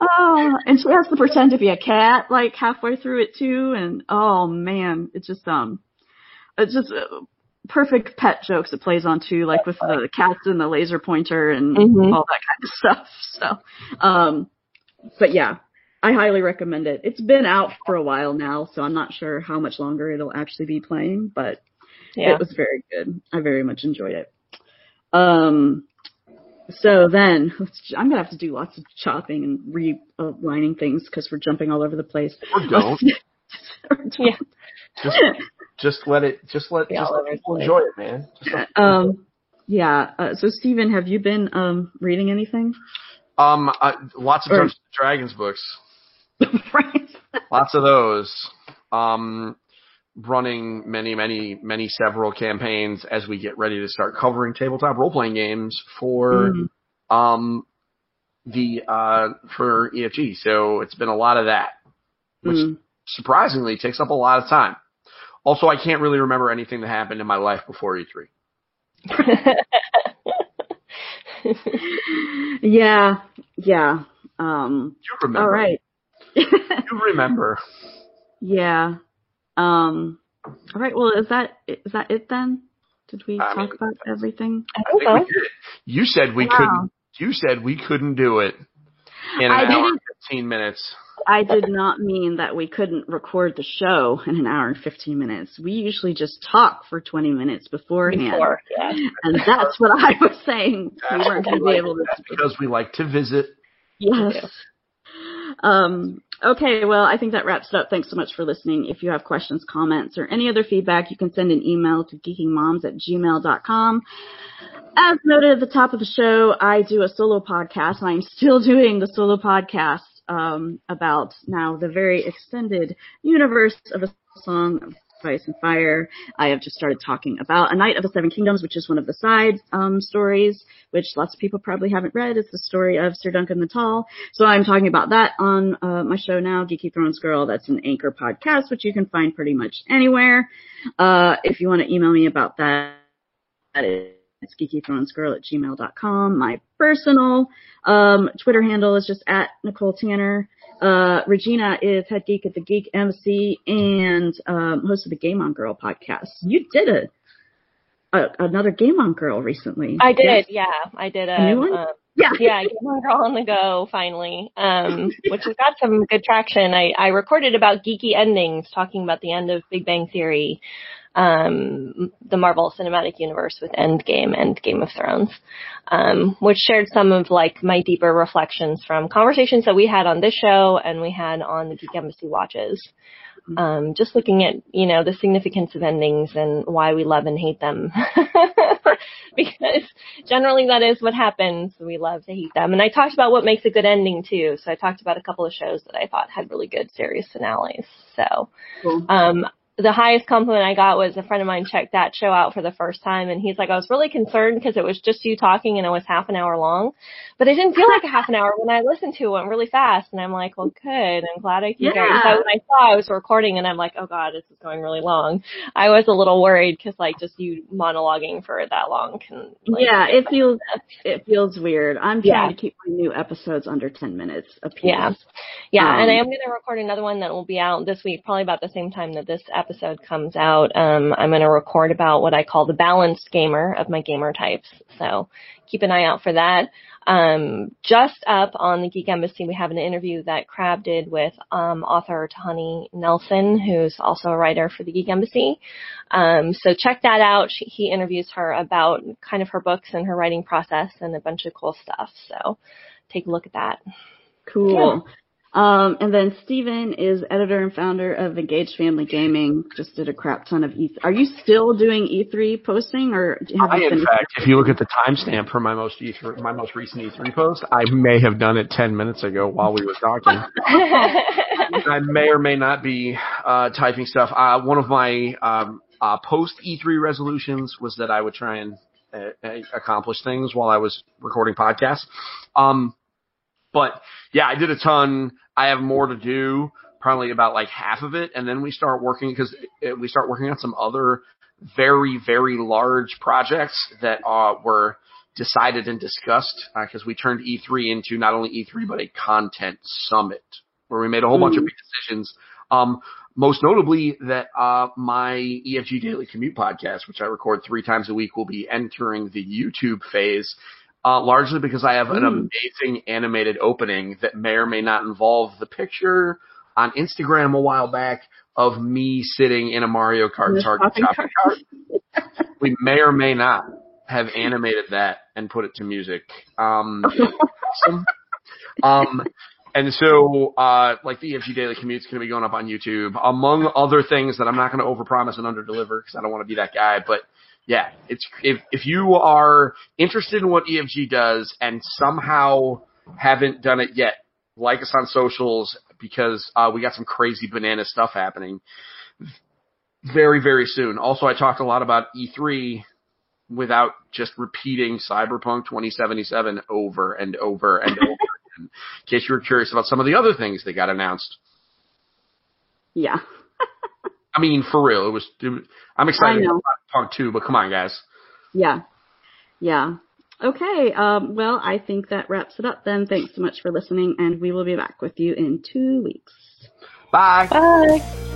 Oh, and she has to pretend to be a cat like halfway through it too, and oh man, it's just um, it's just. Uh, perfect pet jokes it plays on too, like with the cats and the laser pointer and Mhm. all that kind of <laughs> stuff. So, um, but yeah, I highly recommend it. It's been out for a while now, so I'm not sure how much longer it'll actually be playing, but yeah. it was very good. I very much enjoyed it. Um, so then I'm gonna have to do lots of chopping and realigning things because we're jumping all over the place. Or don't. <laughs> Yeah. Just just let it just let Yeah, just let people enjoy it, man. Let- <laughs> um, yeah. Uh, so Stephen, have you been um reading anything? um lots of Or- Dungeons and Dragons books. <laughs> right. Lots of those. Um running many, many, many several campaigns as we get ready to start covering tabletop role playing games for Mm. um the uh for EFG. So it's been a lot of that. Which Mm. surprisingly takes up a lot of time. Also, I can't really remember anything that happened in my life before E E3. <laughs> Yeah, yeah. Um, You remember. all right. <laughs> You remember. yeah. Um, all right. Well, is that is that it then? Did we I talk mean, about everything? I I think think we so. did. You said we Wow. couldn't. You said we couldn't do it in an I hour didn't- fifteen minutes. I did not mean that we couldn't record the show in an hour and 15 minutes. We usually just talk for 20 minutes beforehand. Before, yeah. And that's what I was saying. We weren't going to be able to that's because we like to visit. Yes. Um, Okay, well, I think that wraps it up. Thanks so much for listening. If you have questions, comments, or any other feedback, you can send an email to geekingmoms at gmail.com. As noted at the top of the show, I do a solo podcast, and I'm still doing the solo podcast um, about now the very extended universe of a song of Ice and Fire. I have just started talking about A Knight of the Seven Kingdoms, which is one of the side um, stories, which lots of people probably haven't read. It's the story of Sir Duncan the Tall. So I'm talking about that on uh, my show now, Geeky Thrones Girl. That's an anchor podcast, which you can find pretty much anywhere. Uh, if you want to email me about that, that is it's geekythronesgirl at gmail.com. My personal um, Twitter handle is just at Nicole Tanner. Uh, Regina is head geek at the Geek Embassy and um, host of the Game On Girl podcast. You did a, another Game On Girl recently. I did, yes? yeah. I did a, a new one. Uh, yeah, yeah, Game On Girl on the go finally, um, <laughs> which has got some good traction. I, I recorded about geeky endings, talking about the end of Big Bang Theory um, the Marvel Cinematic Universe with Endgame and Game of Thrones, um, which shared some of like my deeper reflections from conversations that we had on this show and we had on the Geek Embassy watches. Um, just looking at, you know, the significance of endings and why we love and hate them. <laughs> because generally that is what happens. We love to hate them. And I talked about what makes a good ending too. So I talked about a couple of shows that I thought had really good series finales. So, Cool. um, the highest compliment I got was a friend of mine checked that show out for the first time and he's like, I was really concerned because it was just you talking and it was half an hour long, but it didn't feel like a half an hour when I listened to it. It went really fast. And I'm like, well, good. I'm glad I can Yeah. So when I saw I was recording and I'm like, oh God, this is going really long. I was a little worried because like just you monologuing for that long can, like, yeah, it feels it feels weird. I'm trying Yeah. to keep my new episodes under ten minutes a piece. Yeah. Yeah, and I Um, am going to record another one that will be out this week, probably about the same time that this episode comes out. Um, I'm going to record about what I call the balanced gamer of my gamer types. So keep an eye out for that. Um, just up on the Geek Embassy, we have an interview that Crab did with um, author Tahani Nelson, who's also a writer for the Geek Embassy. Um, so check that out. She, he interviews her about kind of her books and her writing process and a bunch of cool stuff. So take a look at that. Cool. Um, and then Stephen is editor and founder of Engaged Family Gaming. Just did a crap ton of E. Are you still doing E3 posting, or have I, you in finished? fact, if you look at the timestamp for my most E3, my most recent E3 post, I may have done it 10 minutes ago while we were talking. <laughs> I may or may not be uh, typing stuff. Uh, one of my um, uh, post E3 resolutions was that I would try and uh, uh, accomplish things while I was recording podcasts. Um, but yeah, I did a ton. I have more to do, probably about like half of it, and then we start working because we start working on some other very very large projects that uh, were decided and discussed because we turned E3 into not only E3 but a content summit where we made a whole bunch of big decisions. Um, most notably that uh, my EFG Daily Commute podcast, which I record three times a week, will be entering the YouTube phase. Uh, largely because I have an Ooh. amazing animated opening that may or may not involve the picture on Instagram a while back of me sitting in a Mario Kart Target shopping cart. we may or may not have animated that and put it to music. Um, awesome. Um, and so, uh, like the EFG Daily Commute's going to be going up on YouTube, among other things that I'm not going to overpromise and underdeliver because I don't want to be that guy. But yeah, it's if if you are interested in what EFG does and somehow haven't done it yet, like us on socials because uh, we got some crazy banana stuff happening very very soon. Also, I talked a lot about E3 without just repeating Cyberpunk 2077 over and over and over. In case you were curious about some of the other things that got announced. Yeah. I mean, for real, it was. It was I'm excited I know. about Punk 2, but come on, guys. Yeah. Yeah. Okay. Um, well, I think that wraps it up then. Thanks so much for listening, and we will be back with you in two weeks. Bye. Bye.